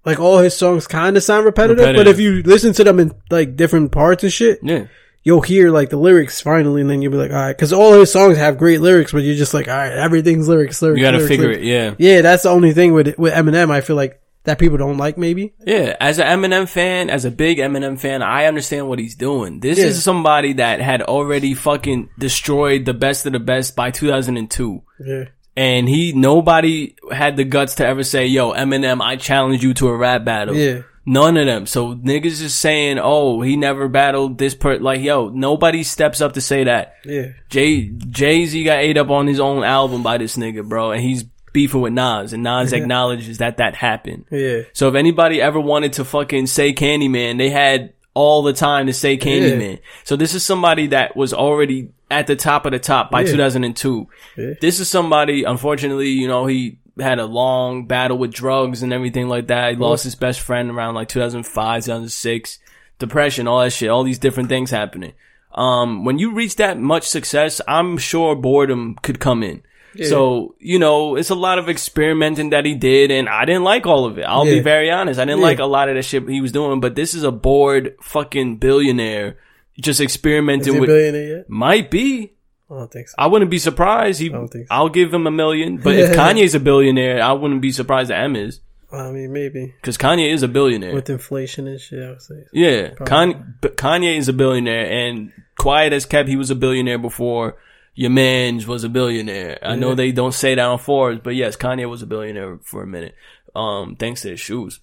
Speaker 2: like all his songs kind of sound repetitive, But if you listen to them in like different parts and shit,
Speaker 1: yeah.
Speaker 2: you'll hear like the lyrics finally, and then you'll be like, all right, because all his songs have great lyrics, but you're just like, all right, everything's lyrics, lyrics.
Speaker 1: You got to
Speaker 2: lyrics,
Speaker 1: figure
Speaker 2: lyrics.
Speaker 1: it. Yeah,
Speaker 2: Yeah, that's the only thing with with Eminem. I feel like that people don't like. Maybe
Speaker 1: yeah. As an Eminem fan, as a big Eminem fan, I understand what he's doing. This
Speaker 2: Yeah.
Speaker 1: is somebody that had already fucking destroyed the best of the best by 2002.
Speaker 2: yeah,
Speaker 1: And he, nobody had the guts to ever say, yo, Eminem, I challenge you to a rap battle.
Speaker 2: yeah,
Speaker 1: None of them. So niggas is saying, oh, he never battled this per, like, yo, nobody steps up to say that.
Speaker 2: yeah,
Speaker 1: Jay, Jay-Z got ate up on his own album by this nigga, bro. And he's beefing with Nas and Nas acknowledges that that happened.
Speaker 2: yeah.
Speaker 1: So if anybody ever wanted to fucking say Candyman, they had all the time to say Candyman. So this is somebody that was already at the top of the top by
Speaker 2: Yeah.
Speaker 1: 2002.
Speaker 2: Yeah.
Speaker 1: This is somebody, unfortunately, you know, he had a long battle with drugs and everything like that. He lost his best friend around like 2005, 2006. depression, all that shit, all these different things happening. Um, when you reach that much success, I'm sure boredom could come in. So, you know, it's a lot of experimenting that he did and I didn't like all of it. I'll be very honest. I didn't
Speaker 2: Yeah.
Speaker 1: like a lot of the shit he was doing, but this is a bored fucking billionaire just
Speaker 2: Is
Speaker 1: experimenting
Speaker 2: he
Speaker 1: with,
Speaker 2: billionaire yet?
Speaker 1: might be.
Speaker 2: I don't think so.
Speaker 1: I wouldn't be surprised. He,
Speaker 2: don't think so.
Speaker 1: I'll give him a million. But if Kanye's a billionaire, I wouldn't be surprised that M is.
Speaker 2: I mean, maybe
Speaker 1: Because Kanye is a billionaire.
Speaker 2: with inflation and shit. I would say.
Speaker 1: yeah. Kanye, Kanye is a billionaire. And quiet as kept, he was a billionaire before your man's was a billionaire. I know they don't say that on Forbes, but yes, Kanye was a billionaire for a minute. Um, thanks to his shoes.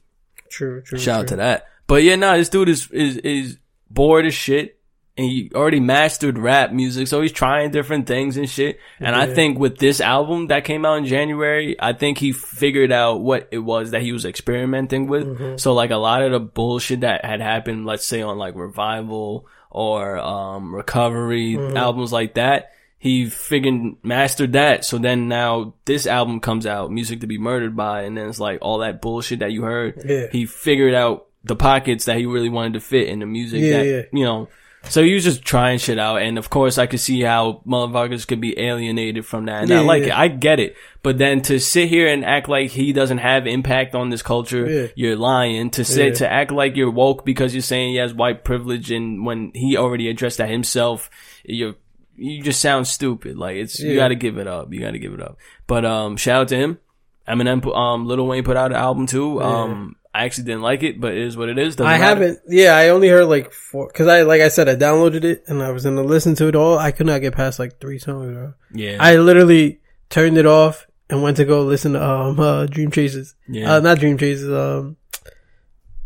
Speaker 2: True, true.
Speaker 1: Shout out to that. But yeah, nah, this dude is, is, is bored as shit. And he already mastered rap music, so he's trying different things and shit. And I think with this album that came out in January, I think he figured out what it was that he was experimenting with.
Speaker 2: Mm-hmm.
Speaker 1: So like a lot of the bullshit that had happened, let's say on like Revival or, um, Recovery,
Speaker 2: Mm-hmm.
Speaker 1: albums like that, he figured mastered that. So then now this album comes out, Music to be Murdered by, and then it's like all that bullshit that you heard
Speaker 2: Yeah.
Speaker 1: he figured out the pockets that he really wanted to fit in the music
Speaker 2: Yeah,
Speaker 1: that,
Speaker 2: yeah.
Speaker 1: you know, so he was just trying shit out. And of course I could see how motherfuckers could be alienated from that. And I like
Speaker 2: yeah.
Speaker 1: it. I get it. But then to sit here and act like he doesn't have impact on this culture,
Speaker 2: Yeah.
Speaker 1: you're lying. To sit,
Speaker 2: Yeah.
Speaker 1: to act like you're woke because you're saying he has white privilege and when he already addressed that himself, you're, you just sound stupid. Like it's, you gotta give it up. You gotta give it up. But, um, shout out to him. Eminem, put- um, Lil Wayne put out an album too. Um, I actually didn't like it, but it is what it is. Doesn't
Speaker 2: I
Speaker 1: matter.
Speaker 2: haven't. Yeah, I only heard like four. Cause I, like I said, I downloaded it and I was gonna listen to it all. I could not get past like three songs. Bro.
Speaker 1: Yeah.
Speaker 2: I literally turned it off and went to go listen to um uh, Dream Chasers.
Speaker 1: Yeah.
Speaker 2: Uh, not Dream Chasers. Um,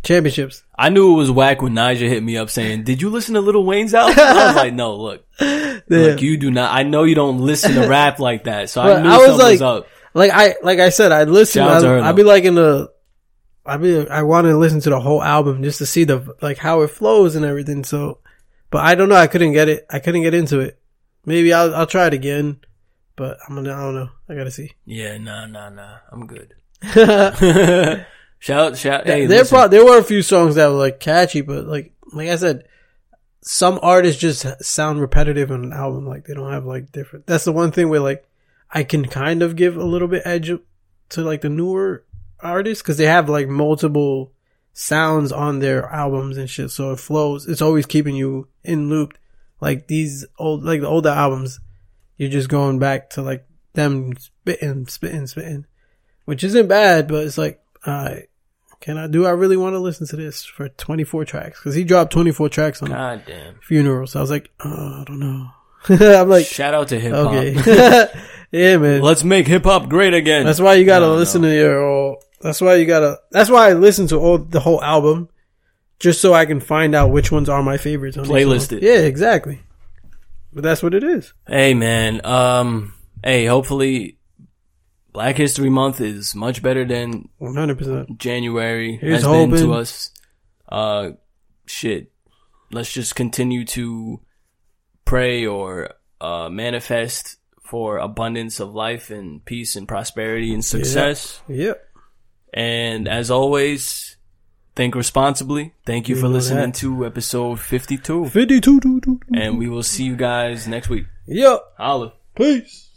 Speaker 2: Championships.
Speaker 1: I knew it was whack when Naja hit me up saying, "Did you listen to Little Wayne's album?" I was like, "No, look, look, you do not. I know you don't listen to rap like that, so I knew
Speaker 2: I was
Speaker 1: something was
Speaker 2: like-
Speaker 1: up."
Speaker 2: Like I, like I said, I listen.
Speaker 1: Shout out to her,
Speaker 2: I, I'd be like in the. I be. I want to listen to the whole album just to see the like how it flows and everything. So, but I don't know. I couldn't get it. I couldn't get into it. Maybe I'll I'll try it again. But I'm gonna. I don't know. I gotta see.
Speaker 1: Yeah, nah, nah, nah. I'm good. shout, shout. Hey,
Speaker 2: there, pro- there were a few songs that were like catchy, but like like I said, some artists just sound repetitive on an album. Like they don't have like different. That's the one thing where like I can kind of give a little bit edge to like the newer artists because they have like multiple sounds on their albums and shit. So it flows. It's always keeping you in loop. Like these old, like the older albums, you're just going back to like them spitting, spitting, spitting, which isn't bad, but it's like, alright, can I, do I really want to listen to this for 24 tracks? Cause he dropped 24 tracks on
Speaker 1: God damn.
Speaker 2: Funeral. So I was like, oh, I don't know. I'm like,
Speaker 1: Shout out to hip hop.
Speaker 2: okay. yeah, man.
Speaker 1: Let's make hip hop great again.
Speaker 2: That's why you gotta
Speaker 1: No, no.
Speaker 2: listen to your all. That's why you gotta. That's why I listen to all the whole album, just so I can find out which ones are my favorites. On each
Speaker 1: Playlist it.
Speaker 2: Yeah, exactly. But that's what it is.
Speaker 1: Hey, man. Um, hey, hopefully, Black History Month is much better than
Speaker 2: One hundred percent.
Speaker 1: January
Speaker 2: Here's
Speaker 1: has been to
Speaker 2: hoping.
Speaker 1: us. Uh, shit. Let's just continue to pray or uh, manifest for abundance of life and peace and prosperity and success.
Speaker 2: Yep.
Speaker 1: And as always, think responsibly. Thank you
Speaker 2: You
Speaker 1: for listening
Speaker 2: that.
Speaker 1: to episode 52.
Speaker 2: Fifty-two.
Speaker 1: And we will see you guys next week.
Speaker 2: Yep.
Speaker 1: Holla.
Speaker 2: Peace.